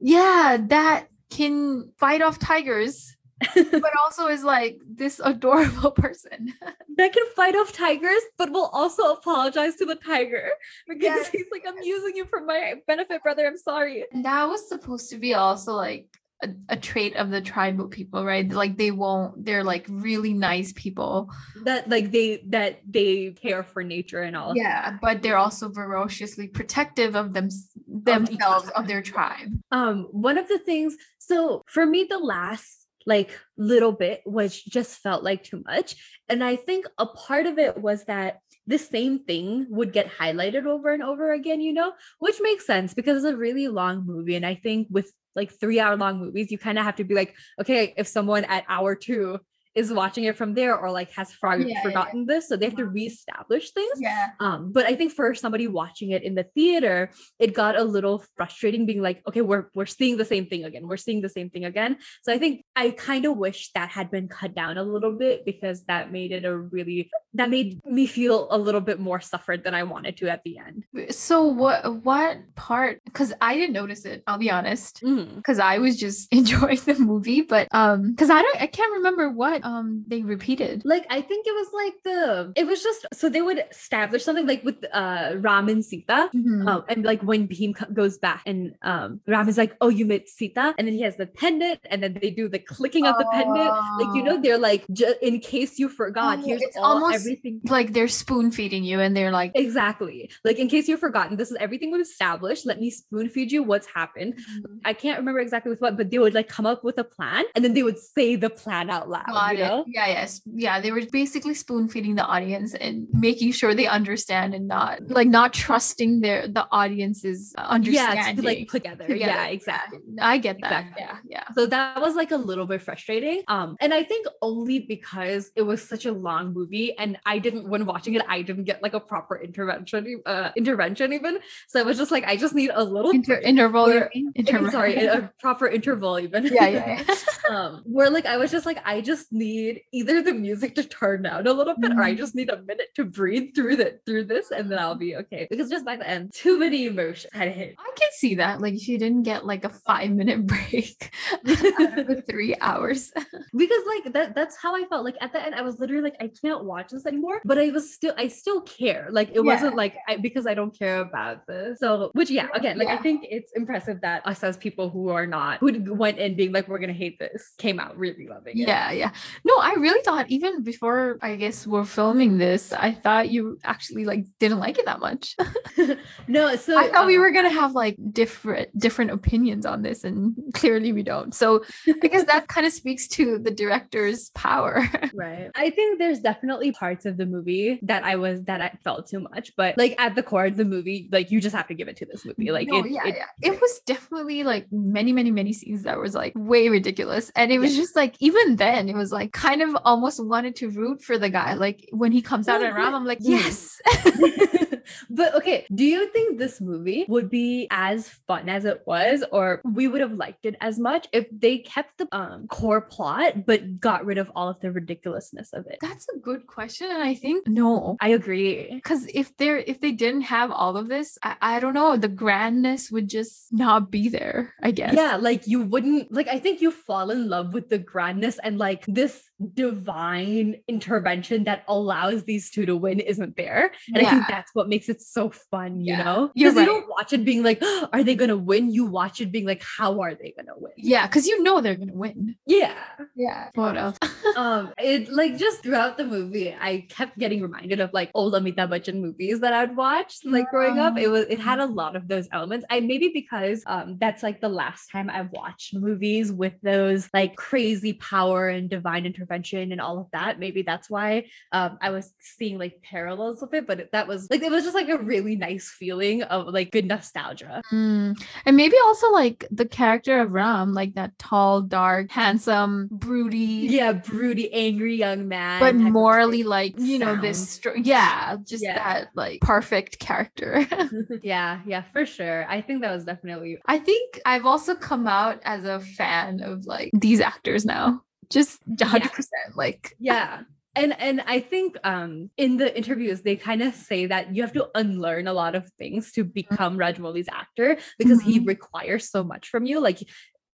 Yeah that can fight off tigers but also is like this adorable person that can fight off tigers, but will also apologize to the tiger because Yes. he's like, I'm using you for my benefit, brother. I'm sorry. And that was supposed to be also like a, a trait of the tribal people, right? Like they won't, they're like really nice people. That like they that they care for nature and all. Yeah, but they're also ferociously protective of them themselves, of their tribe. Um, one of the things, so for me, the last like little bit which just felt like too much. And I think a part of it was that the same thing would get highlighted over and over again, you know, which makes sense because it's a really long movie. And I think with like three hour long movies, you kind of have to be like, okay, if someone at hour two is watching it from there or like has Yeah, yeah, forgotten this so they have to Uh-huh. reestablish things yeah. um but i think for somebody watching it in the theater it got a little frustrating being like okay we're we're seeing the same thing again we're seeing the same thing again so i think i kind of wish that had been cut down a little bit because that made it a really that made me feel a little bit more suffered than i wanted to at the end So what what part cuz I didn't notice it, I'll be honest. Mhm. Cuz I was just enjoying the movie, but um cuz I don't I can't remember what um they repeated. like i think it was like the it was just so they would establish something like with uh ram and sita Mhm. Um, and like when Bheem goes back and um, Ram is like, "Oh, you met Sita," and then he has the pendant, and then they do the clicking of the pendant. Like you know, they're like, ju- in case you forgot, Oh, here's it's all almost- everything. like they're spoon feeding you and they're like Exactly. Like in case you've forgotten, this is everything we've established. Let me spoon feed you what's happened. I can't remember exactly with what, but they would like come up with a plan, and then they would say the plan out loud. Got it. know? Yeah, yes. Yeah, they were basically spoon feeding the audience and making sure they understand and not like not trusting their the audience's uh, Yeah, understanding. to like put together. together. Yeah, exactly. I get that. Exactly. Yeah, yeah. So that was like a little bit frustrating. Um, and I think only because it was such a long movie and I didn't when watching it, I didn't get like a proper intervention, uh intervention even. So it was just like I just need a little Inter- interval. you where- Interval. sorry, a proper interval even. yeah, yeah, yeah. um, where like I was just like, I just need either the music to turn down a little bit, or I Mhm. just need a minute to breathe through the through this, and then I'll be okay. Because just by the end, too many emotions had hit. I can see that. Like, she didn't get like a five minute break of three hours. because like that that's how I felt. Like at the end, I was literally like, I can't watch this anymore. But I was still I still care. Like it wasn't like I, because I don't care about this. So which yeah, again, like I think it's impressive that us as people who are not who went in being like, we're gonna hate this, came out really loving it. Yeah, yeah. No, I really thought even before I guess we're filming this, I thought you actually like didn't like it that much. no, so I thought we um, were gonna have like different different opinions on this, and clearly we don't. So because that kind of speaks to the director's power. Right. I think there's definitely parts of the movie that I was that I felt too much, but like at the core of the movie, like you just have to give it to this movie. Like No, it, yeah, it- yeah. It was definitely like many, many, many scenes that was like way ridiculous. And it was just like even then it was like kind of almost wanted to root for the guy. Like when he comes out and around. I'm like, Mm. yes. but okay, do you think this movie would be as fun as it was, or we would have liked it as much if they kept the um core plot but got rid of all of the ridiculousness of it? That's a good question. And I think no. I agree. Because if they're if they didn't have all of this, I, I don't know, the grandness would just not be there, I guess. Yeah, like you wouldn't like I think you fall in love with the grandness and like this divine intervention that allows these two to win isn't there. And I think that's what makes it so fun, you Yeah. know? You're Because you don't watch it being like, are they gonna win? You watch it being like, how are they gonna win? Yeah, because you know they're gonna win. Yeah. Yeah. What else? um it like just throughout the movie i kept getting reminded of like old amitabh bachchan movies that i'd watched like growing up it was it had a lot of those elements i maybe because um that's like the last time i've watched movies with those like crazy power and divine intervention and all of that maybe that's why um i was seeing like parallels of it but that was like it was just like a really nice feeling of like good nostalgia. Mm. And maybe also like the character of Ram, like that tall, dark, handsome, broody, yeah broody angry young man but morally like you know this str- yeah just Yeah. that like perfect character. Yeah yeah for sure. I think that was definitely i think i've also come out as a fan of like these actors now. Just 100% like yeah and and i think um in the interviews they kind of say that you have to unlearn a lot of things to become Rajamouli's actor because he Mhm. requires so much from you like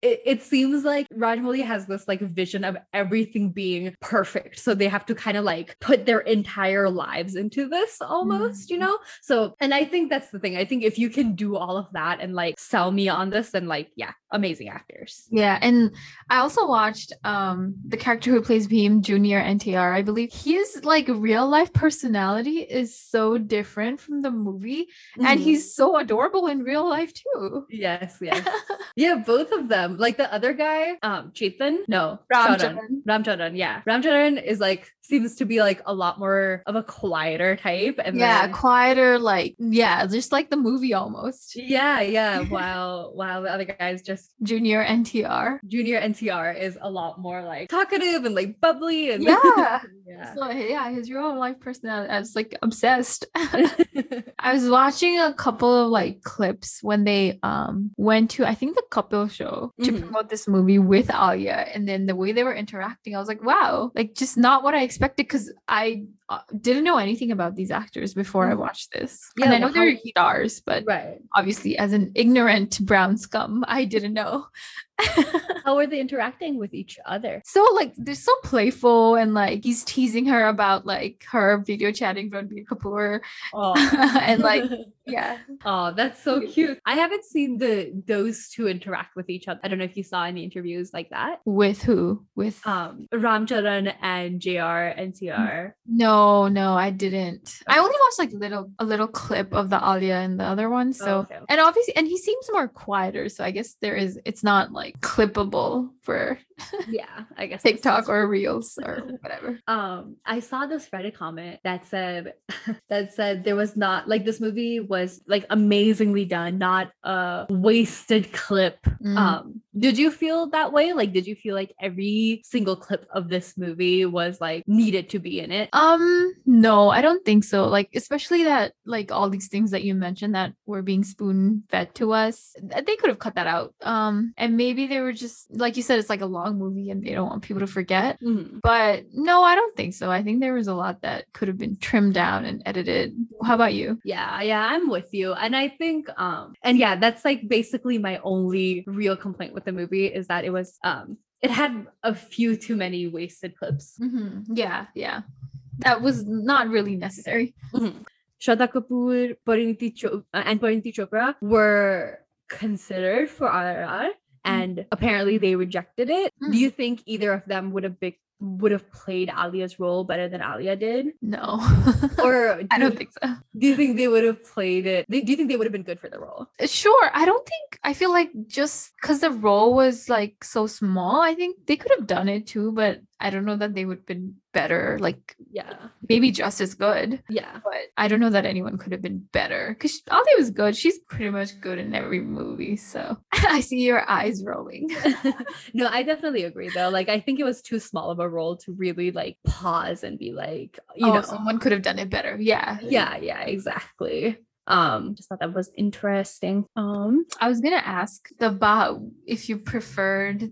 it, it seems like Rajamouli has this like vision of everything being perfect. So they have to kind of like put their entire lives into this almost, you Mhm. know? So, and I think that's the thing. I think if you can do all of that and like sell me on this, then like, yeah, amazing actors. yeah and i also watched um the character who plays Bheem junior ntr i believe his like real life personality is so different from the movie and Mhm. he's so adorable in real life too Yes, yes. yeah, both of them. Like the other guy, um, Chetan. No, Ram Charan. Charan. Ramcharan, yeah. Ramcharan is like seems to be like a lot more of a quieter type. And yeah then- quieter like yeah just like the movie almost yeah, yeah. While while the other guys just Junior NTR. Junior NTR is a lot more like talkative and like bubbly and Yeah. yeah. So yeah, his real life personality. I was like obsessed. I was watching a Kapil of like clips when they um went to I think the couple show to Mhm. promote this movie with Alia, and then the way they were interacting, I was like, wow, like just not what I expected because I didn't know anything about these actors before I Mhm. watched this. Yeah, and I know well, they're stars, but right. obviously, as an ignorant brown scum, I didn't know. How are they interacting with each other? so like they're so playful and like he's teasing her about like her video chatting with Ranbir Kapoor Oh. and like yeah oh, that's so Cute. cute. I haven't seen the those two interact with each other. I don't know if you saw any interviews like that. with who with Um, Ramcharan and JR and CR. no no I didn't I only watched like little a little clip of the Alia and the other one so Oh, okay, okay. and obviously and he seems more quieter so I guess there is it's not like clippable for Yeah, I guess TikTok or Reels or whatever um i saw this reddit comment that said that said there was not like this movie was like amazingly done not a wasted clip Mm. um did you feel that way like did you feel like every single clip of this movie was like needed to be in it Um, no, I don't think so. Like, especially that, like, all these things that you mentioned that were being spoon fed to us, they could have cut that out. Um, and maybe they were just, like you said, it's like a long movie and they don't want people to forget. Mhm. But no, I don't think so. I think there was a lot that could have been trimmed down and edited. How about you? yeah yeah i'm with you and i think um and yeah that's like basically my only real complaint with the movie is that it was um it had a few too many wasted clips Mm-hmm. Yeah, yeah. That was not really necessary. Shraddha Kapoor, Pariniti Cho- uh, and Parineeti Chopra were considered for RRR, and apparently they rejected it. Mm. Do you think either of them would have been would have played Alia's role better than Alia did, No, or do I don't you- think so. Do you think they would have played it? Do you think they would have been good for the role? Sure. I don't think I feel like just because the role was like so small, I think they could have done it too, but I don't know that they would have been better, like Yeah, maybe just as good. yeah. But I don't know that anyone could have been better because Alia was good. She's pretty much good in every movie. So I see your eyes rolling. no, I definitely agree though. Like I think it was too small of a role to really like pause and be like, you oh, know, someone could have done it better. Yeah. yeah, yeah, exactly. Um, just thought that was interesting. Um, I was gonna ask the bah if you preferred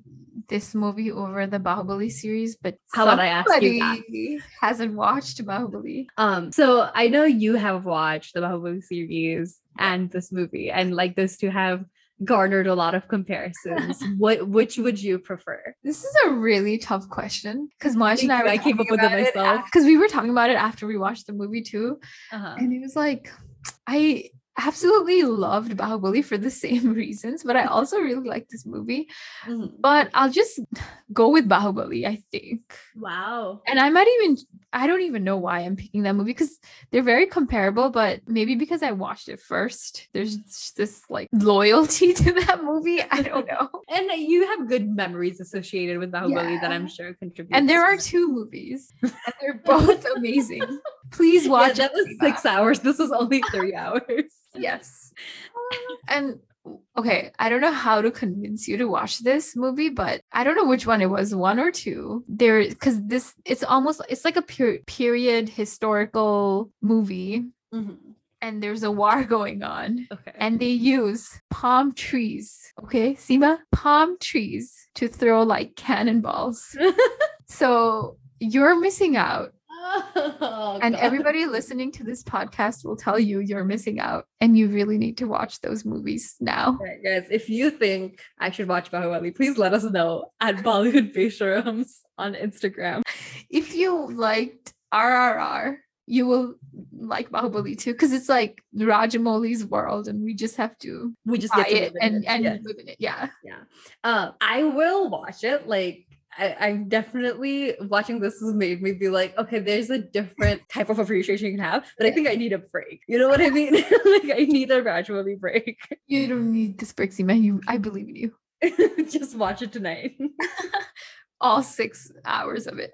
this movie over the Bahubali series, but How about I ask you that? hasn't watched Bahubali. um, so I know you have watched the Bahubali series and this movie, and like those two have garnered a lot of comparisons. what which would you prefer? This is a really tough question because Mosh and I, Thank were you. I came up with it myself. because we were talking about it after we watched the movie too, Uh-huh. and it was like I absolutely loved Bahubali for the same reasons, but I also really like this movie. Mhm. But I'll just go with Bahubali, I think. Wow. And I might even I don't even know why I'm picking that movie because they're very comparable, but maybe because I watched it first, there's this like loyalty to that movie. I don't know. And you have good memories associated with that movie that I'm sure contribute. And there are two movies, and they're both amazing. Please Yeah, watch. that was six hours. This was only three hours. Yes. And okay, I don't know how to convince you to watch this movie, but I don't know which one it was, one or two. There because this it's almost it's like a pure period historical movie Mhm. and there's a war going on Okay. and they use palm trees. Okay, Seema? Palm trees to throw like cannonballs. so you're missing out. Oh, And God. everybody listening to this podcast will tell you you're missing out and you really need to watch those movies now. Alright, guys, if you think I should watch Bahubali, please let us know at Bollywood Besharams on Instagram. If you liked RRR, you will like Bahubali too because it's like Rajamouli's world and we just have to We just get to it in and, it. and Yes. live in it. Yeah. yeah. Uh, I will watch it. Like, I, I'm definitely watching this has made me be like, okay, there's a different type of appreciation you can have, but I think I need a break. You know what I mean? like, I need a gradually break. You don't need this break, Seema. You I believe in you. just watch it tonight. All six hours of it.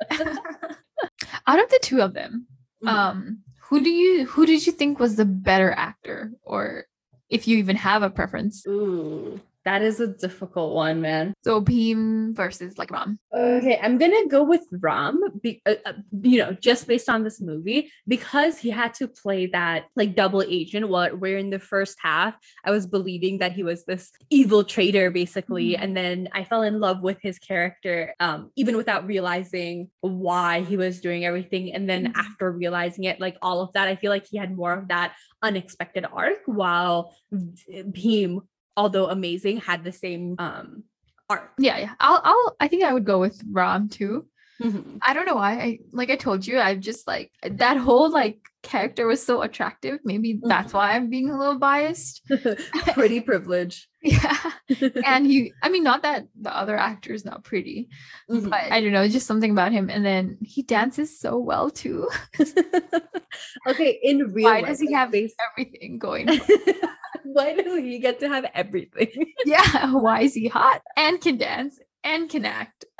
Out of the two of them, Mhm. um, who do you who did you think was the better actor? Or if you even have a preference? Ooh, that is a difficult one, man. So Bheem versus like Ram. Okay, I'm gonna go with Ram. Be, uh, uh, you know, just based on this movie, because he had to play that like double agent. While where in the first half, I was believing that he was this evil traitor, basically, Mhm. and then I fell in love with his character, um, even without realizing why he was doing everything. And then Mhm. after realizing it, like all of that, I feel like he had more of that unexpected arc, while Bheem, although amazing, had the same um arc. Yeah, yeah. I'll I'll I think I would go with Ram too. Mhm. I don't know why. I like I told you, I'm just like that whole like character was so attractive. Maybe that's Mhm. why I'm being a little biased. Pretty privilege. Yeah. and he I mean not that the other actor is not pretty, Mhm. but I don't know, just something about him. And then he dances so well too. okay, in real Why life, does he have everything going? Why does he get to have everything? yeah. Why is he hot and can dance and can act?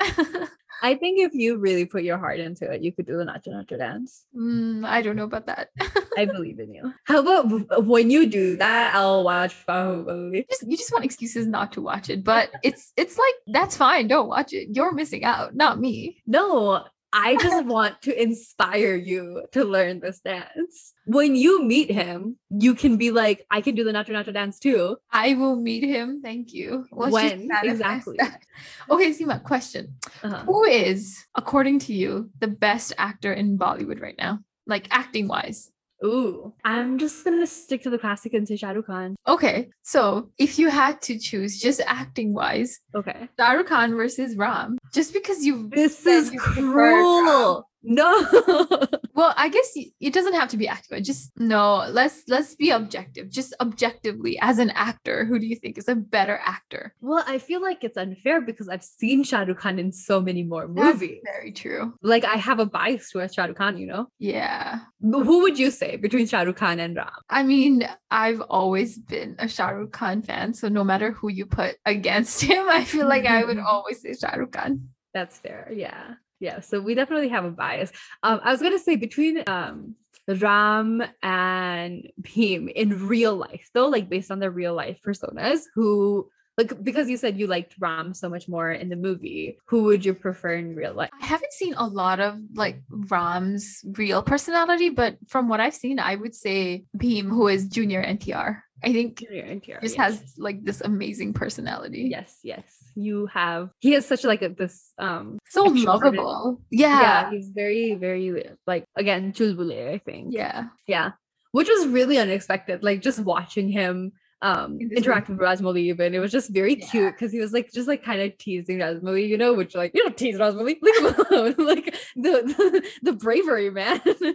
I think if you really put your heart into it, you could do the Nacho Nacho dance. Mm, I don't know about that. I believe in you. How about when you do that, I'll watch Bahubali. just you just want excuses not to watch it, but it's it's like that's fine. Don't watch it. You're missing out, not me. No, I just want to inspire you to learn this dance. When you meet him, you can be like, I can do the Nacho Nacho dance too. I will meet him. Thank you. Let's When? Exactly. that. Okay, Seema, question. Uh-huh. Who is, according to you, the best actor in Bollywood right now? Like acting wise. Ooh, I'm just gonna stick to the classic and say Shah Rukh Khan. Okay, so if you had to choose just acting wise, Okay. Shah Rukh Khan versus Ram, just because you This is you cruel. No. Well, I guess it doesn't have to be acting. Just no. Let's let's be objective. Just objectively, as an actor, who do you think is a better actor? well, I feel like it's unfair because I've seen Shah Rukh Khan in so many more That's movies. very true. Like I have a bias towards Shah Rukh Khan, you know. Yeah. But Who would you say between Shah Rukh Khan and Ram? I mean, I've always been a Shah Rukh Khan fan, so no matter who you put against him, I feel like I would always say Shah Rukh Khan. That's fair. Yeah. Yeah. So we definitely have a bias. Um, I was gonna say between um Ram and Bheem in real life, though, like based on their real life personas, who like because you said you liked Ram so much more in the movie, who would you prefer in real life? I haven't seen a lot of like Ram's real personality, but from what I've seen, I would say Bheem, who is Junior NTR. I think Junior NTR, just yes. has like this amazing personality. yes, yes. You have he has such like a this um So lovable. Yeah, Yeah. he's very, very like again, chulbule, I think. Yeah. Yeah. Which was really unexpected. Like just watching him um interact with Rajamouli even. It was just very Yeah. cute because he was like just like kind of teasing Rajamouli, you know, which like you don't tease Rajamouli, leave him alone. like the, the the bravery, man.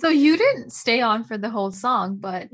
So you didn't stay on for the whole song, but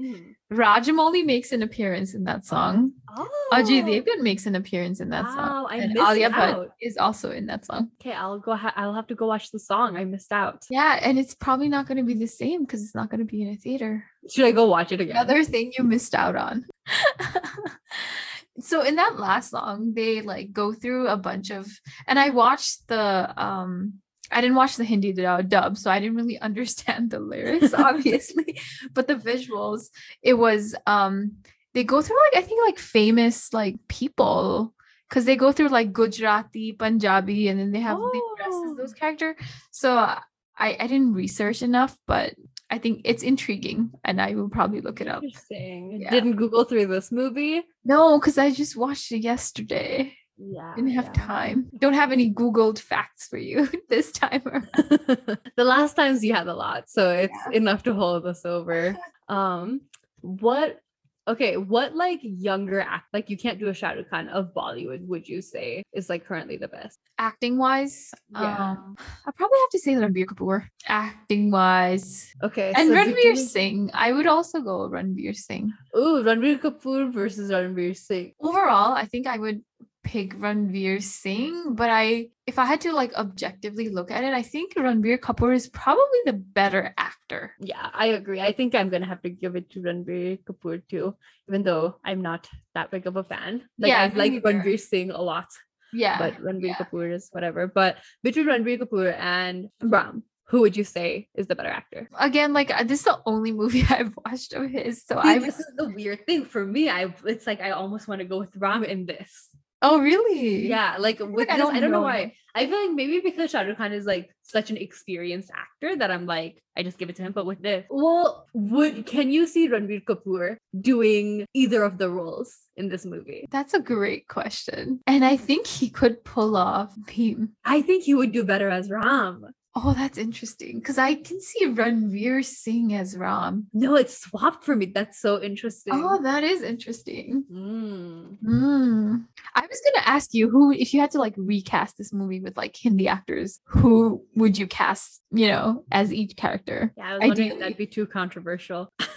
Rajamouli makes an appearance in that song. oh Ajay Devgan makes an appearance in that song. Wow, I and missed Alia Bhatt is also in that song. Okay, I'll go ha- I'll have to go watch the song. I missed out. Yeah, and it's probably not going to be the same because it's not going to be in a theater. Should I go watch it again? Another thing you missed out on. so in that last song, they like go through a bunch of, and I watched the um. I didn't watch the Hindi du- dub, so I didn't really understand the lyrics, obviously. but the visuals, it was um they go through like I think like famous like people because they go through like Gujarati, Punjabi, and then they have they dress as those Oh. character. So I I didn't research enough, but I think it's intriguing, and I will probably look it up. Interesting. Yeah. Didn't Google through this movie. No, because I just watched it yesterday. Yeah. Didn't have yeah. time. Don't have any Googled facts for you this time. the last times you had a lot, so it's enough to hold us over. Um, what? Okay, what like younger act like you can't do a Rukh of Bollywood? Would you say is like currently the best? Acting wise, Yeah. um, I probably have to say that i'm Kapoor. Acting wise, Okay, and so Ranveer between- Singh, I would also go Ranveer Singh. Ooh, Ranbir Kapoor versus Ranveer Singh. Overall, I think I would pick Ranveer Singh, but I if I had to like objectively look at it, I think Ranbir Kapoor is probably the better actor. Yeah, I agree. I think I'm gonna have to give it to Ranbir Kapoor too, even though I'm not that big of a fan. Like Yeah, I like. Ranveer Singh a lot. Yeah. but Ranbir yeah. Kapoor is whatever. But between Ranbir Kapoor and Ram, who would you say is the better actor? Again, like uh, this is the only movie I've watched of his, so I this is the weird thing for me. I it's like I almost want to go with Ram in this. Oh, really? Yeah, like with I this, don't I don't know know. why. I feel like maybe because Shah Rukh Khan is like such an experienced actor that I'm like, I just give it to him. But with this, well, would can you see Ranbir Kapoor doing either of the roles in this movie? That's a great question. And I think he could pull off Bheem. I think he would do better as Ram. Oh, that's interesting. Because I can see Ranveer Singh as Ram. No, it's swapped for me. That's so interesting. Oh, that is interesting. Mm. Hmm. I was gonna ask you who, if you had to like recast this movie with like Hindi actors, who would you cast? You know, as each character. Yeah, I was wondering if that'd be too controversial.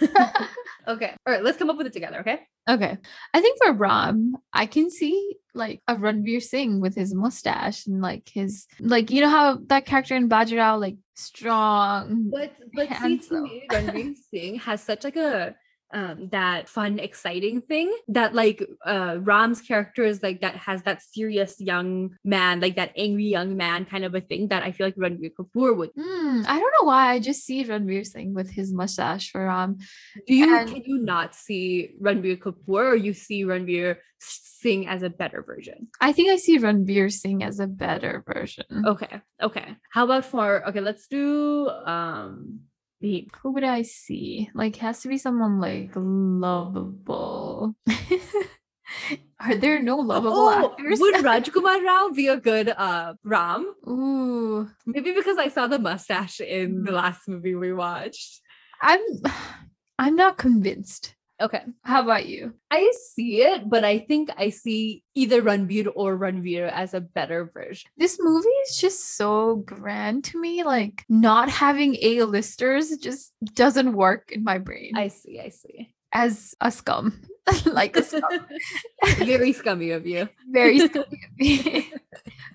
okay. All right, let's come up with it together, okay? Okay. I think for Ram, I can see like a Ranveer Singh with his mustache and like his like you know how that character in Bajirao like strong. But but see to Handsome. me, Ranveer Singh has such like a um that fun, exciting thing that like uh Ram's character is like that has that serious young man, like that angry young man kind of a thing that I feel like Ranbir Kapoor would. Hmm, I don't know why I just see Ranveer Singh with his mustache for Ram. Do you And- can you not see Ranbir Kapoor or you see Ranveer Singh as a better version? I think I see Ranveer Singh as a better version. Okay. Okay. How about for okay, let's do um Bheem. Who would I see? Like, has to be someone like lovable. Are there no lovable Oh, actors? would Rajkumar Rao be a good uh Ram? Ooh, Maybe because I saw the mustache in the last movie we watched. I'm, I'm not convinced. Okay. How about you? I see it, but I think I see either Ranbir or Ranveer as a better version. This movie is just so grand to me. Like, not having A-listers just doesn't work in my brain I see, I see. as a scum. like a scum. Very scummy of you. very scummy of me.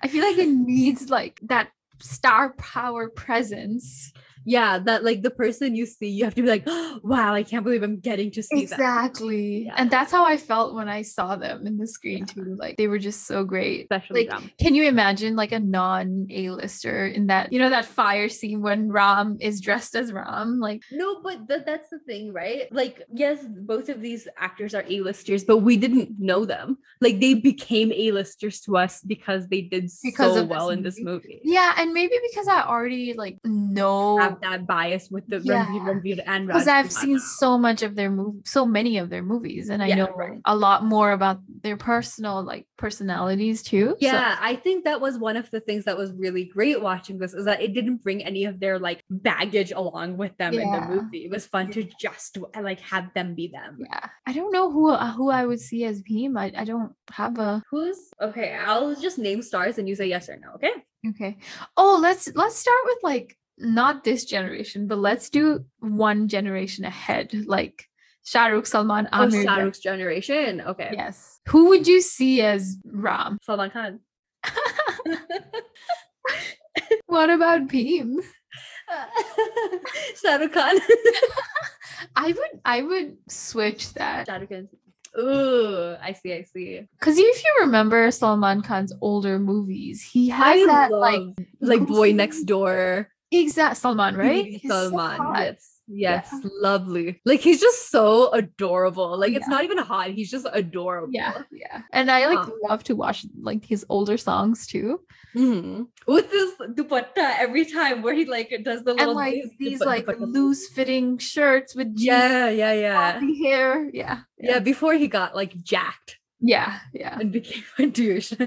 I feel like it needs like that star power presence. Yeah, that like the person you see, you have to be like, wow, I can't believe I'm getting to see that. Exactly. Yeah. And that's how I felt when I saw them in the screen too. Like they were just so great. Especially Like, Ram. can you imagine like a non A-lister in that, you know, that fire scene when Ram is dressed as Ram? Like, No, but th- that's the thing, right? Like, yes, both of these actors are A-listers, but we didn't know them. Like, they became A-listers to us because they did Because so well in this movie. yeah. And maybe because I already like know Have that bias with the Yeah. Ranveer, and because I've seen so much of their mov so many of their movies, and I Yeah, know right. a lot more about their personal like personalities too. So- Yeah, I think that was one of the things that was really great watching this is that it didn't bring any of their like baggage along with them in the movie. It was fun to just like have them be them. yeah. I don't know who uh, who I would see as Bheem. I, I don't have a Who's okay? I'll just name stars and you say yes or no. Okay. okay. Oh, let's let's start with like not this generation, but let's do one generation ahead, like Shah Rukh, Salman, Oh, Aamir. Shah. Rukh's generation. Okay. Yes. Who would you see as Ram? Salman Khan. What about Bheem? Shah Rukh Khan. I would I would switch that. Shah Rukh Khan. Ooh, I see, I see. Because if you remember Salman Khan's older movies, he has I that love, like like Boy Next Door. Exact Salman, right? He's so Salman. yes. Yes, Yeah. lovely. Like he's just so adorable. Like it's not even hot. He's just adorable. Yeah, yeah. And I like love to watch like his older songs too. Mhm. With this dupatta every time where he like does the little And like this these dupa- like dupatta. loose fitting shirts with Yeah, yeah, yeah. hair. Yeah. Yeah, before he got like jacked Yeah. Yeah. and became a douche.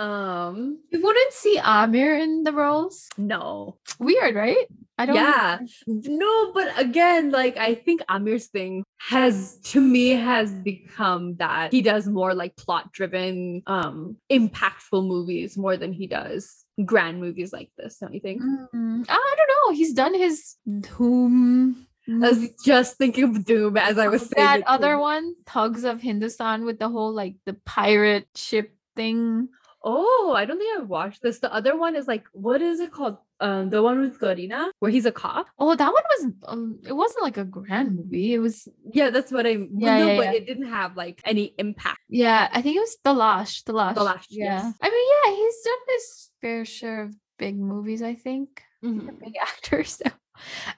um You wouldn't see Aamir in the roles. no. Weird, right? I don't Yeah. No, but again, like I think Aamir's thing has to me has become that he does more like plot driven, um, impactful movies more than he does grand movies like this, don't you think? Mm, I don't know. He's done his Dhoom. I was just thinking of Dhoom as I was saying. that other one, Thugs of Hindustan, with the whole like the pirate ship thing. Oh, I don't think I've watched this. The other one is like, what is it called? Um, the one with Kareena, where he's a cop. Oh, that one was. Um, it wasn't like a grand movie. It was. Yeah, that's what I. Yeah, Yeah, no, yeah, but yeah. it didn't have like any impact. Yeah, I think it was Talaash. The Lash. Lash, Yeah. yes. I mean, yeah, he's done his fair share of big movies, I think. Mhm. Big actors. So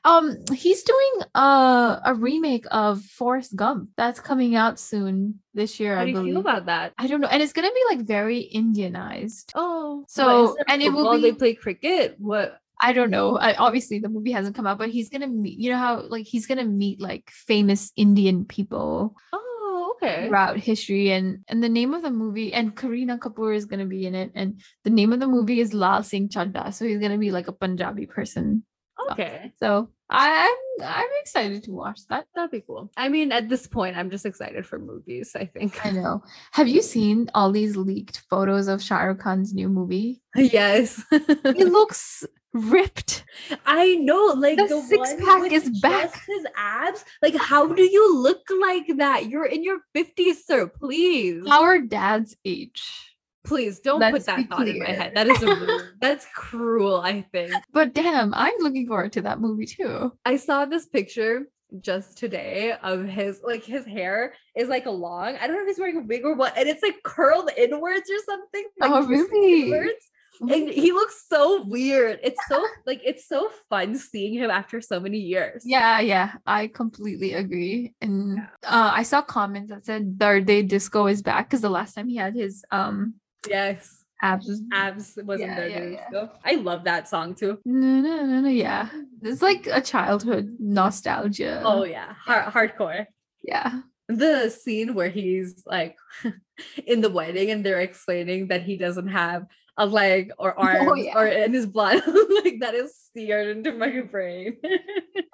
um he's doing uh, a remake of Forrest Gump that's coming out soon this year, How I do you believe. feel about that? I don't know. And it's gonna be like very Indianized. Oh, So, and it will will they play cricket? What? I don't know. I, obviously, the movie hasn't come out, but he's gonna meet. You know how like he's gonna meet like famous Indian people Oh, okay. throughout history, and and the name of the movie and Kareena Kapoor is gonna be in it, and the name of the movie is Laal Singh Chaddha. So he's gonna be like a Punjabi person. Okay, So I'm I'm excited to watch that. that'd be cool. I mean, at this point, I'm just excited for movies. I think. I know. Have you seen all these leaked photos of Shah Rukh Khan's new movie? yes. He looks ripped. I know, like The the, six pack is back. His abs, like, how do you look like that? You're in your fifties, sir. Please, Our dad's age. Please don't Let's put that thought in my head. That is rude. that's cruel. I think But damn, I'm looking forward to that movie too. I saw this picture just today of his like his hair is like a long. I don't know if he's wearing a wig or what, and it's like curled inwards or something. Like Oh, really? inwards. And he looks so weird. It's so like it's so fun seeing him after so many years. Yeah, yeah, I completely agree. And uh, I saw comments that said Dard-e-Disco is back because the last time he had his um Yes. abs Abs wasn't Yeah, there. yeah, yeah. ago. I love that song too. no, no, no, no, yeah. It's like a childhood nostalgia. Oh yeah. Har- hardcore. yeah. The scene where he's like in the wedding and they're explaining that he doesn't have a leg or arms Oh, yeah. or in his blood. like that is seared into my brain.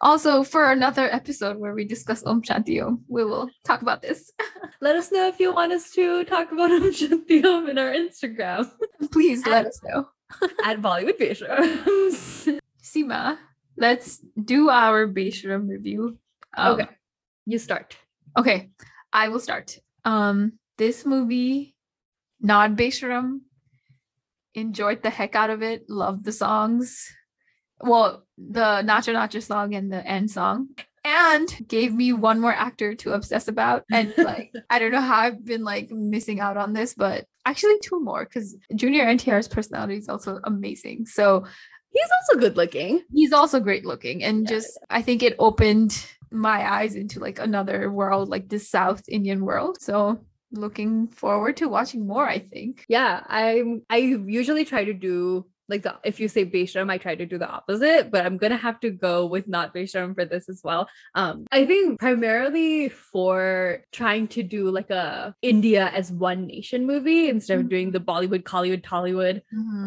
Also, for another episode where we discuss Om Shanti Om, we will talk about this. Let us know if you want us to talk about Om Shanti Om in our Instagram Please let us know. at Bollywood Patients. Seema, let's do our Beshram review. Um, okay. You start. Okay, I will start. Um, this movie, not Beshram, enjoyed the heck out of it. Loved the songs. Well, the Nacho Nacho song and the end song. And gave me one more actor to obsess about. And like, I don't know how I've been like missing out on this, but actually two more because Junior NTR's personality is also amazing. So He's also good looking. he's also great looking and Yeah, just i think it opened my eyes into like another world like this south indian world so looking forward to watching more i think. Yeah, I'm I usually try to do like the if you say Beshram, I try to do the opposite, but I'm gonna have to go with not Beshram for this as well. Um, I think primarily for trying to do like a India as one nation movie instead of doing the Bollywood, Kollywood, Tollywood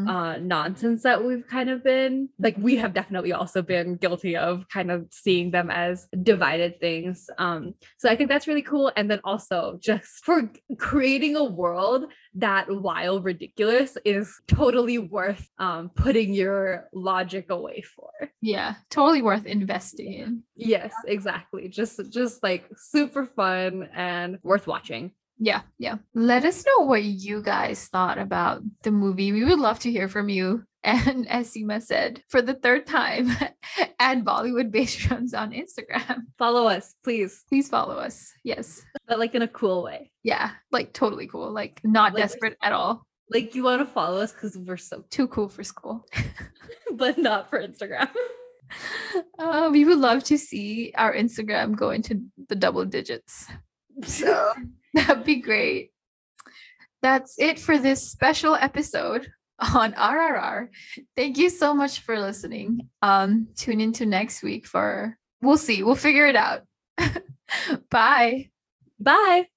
uh nonsense that we've kind of been. Like we have definitely also been guilty of kind of seeing them as divided things. Um so i think that's really cool. And then also just for creating a world that while ridiculous is totally worth um putting your logic away for. Yeah totally worth investing in. Yes exactly. Just just like super fun and worth watching yeah yeah. Let us know what you guys thought about the movie. We would love to hear from you. And as Seema said for the third time add bollywood based runs on instagram. Follow us please. Please follow us. Yes. But like in a cool way. Yeah like totally cool. Like not Like- desperate at all. like you want to follow us because we're so too cool for school. But not for instagram. Uh, we would love to see our instagram go into the double digits. So that'd be great. That's it for this special episode on rrr thank you so much for listening. Um tune into next week for we'll see we'll figure it out. Bye. Bye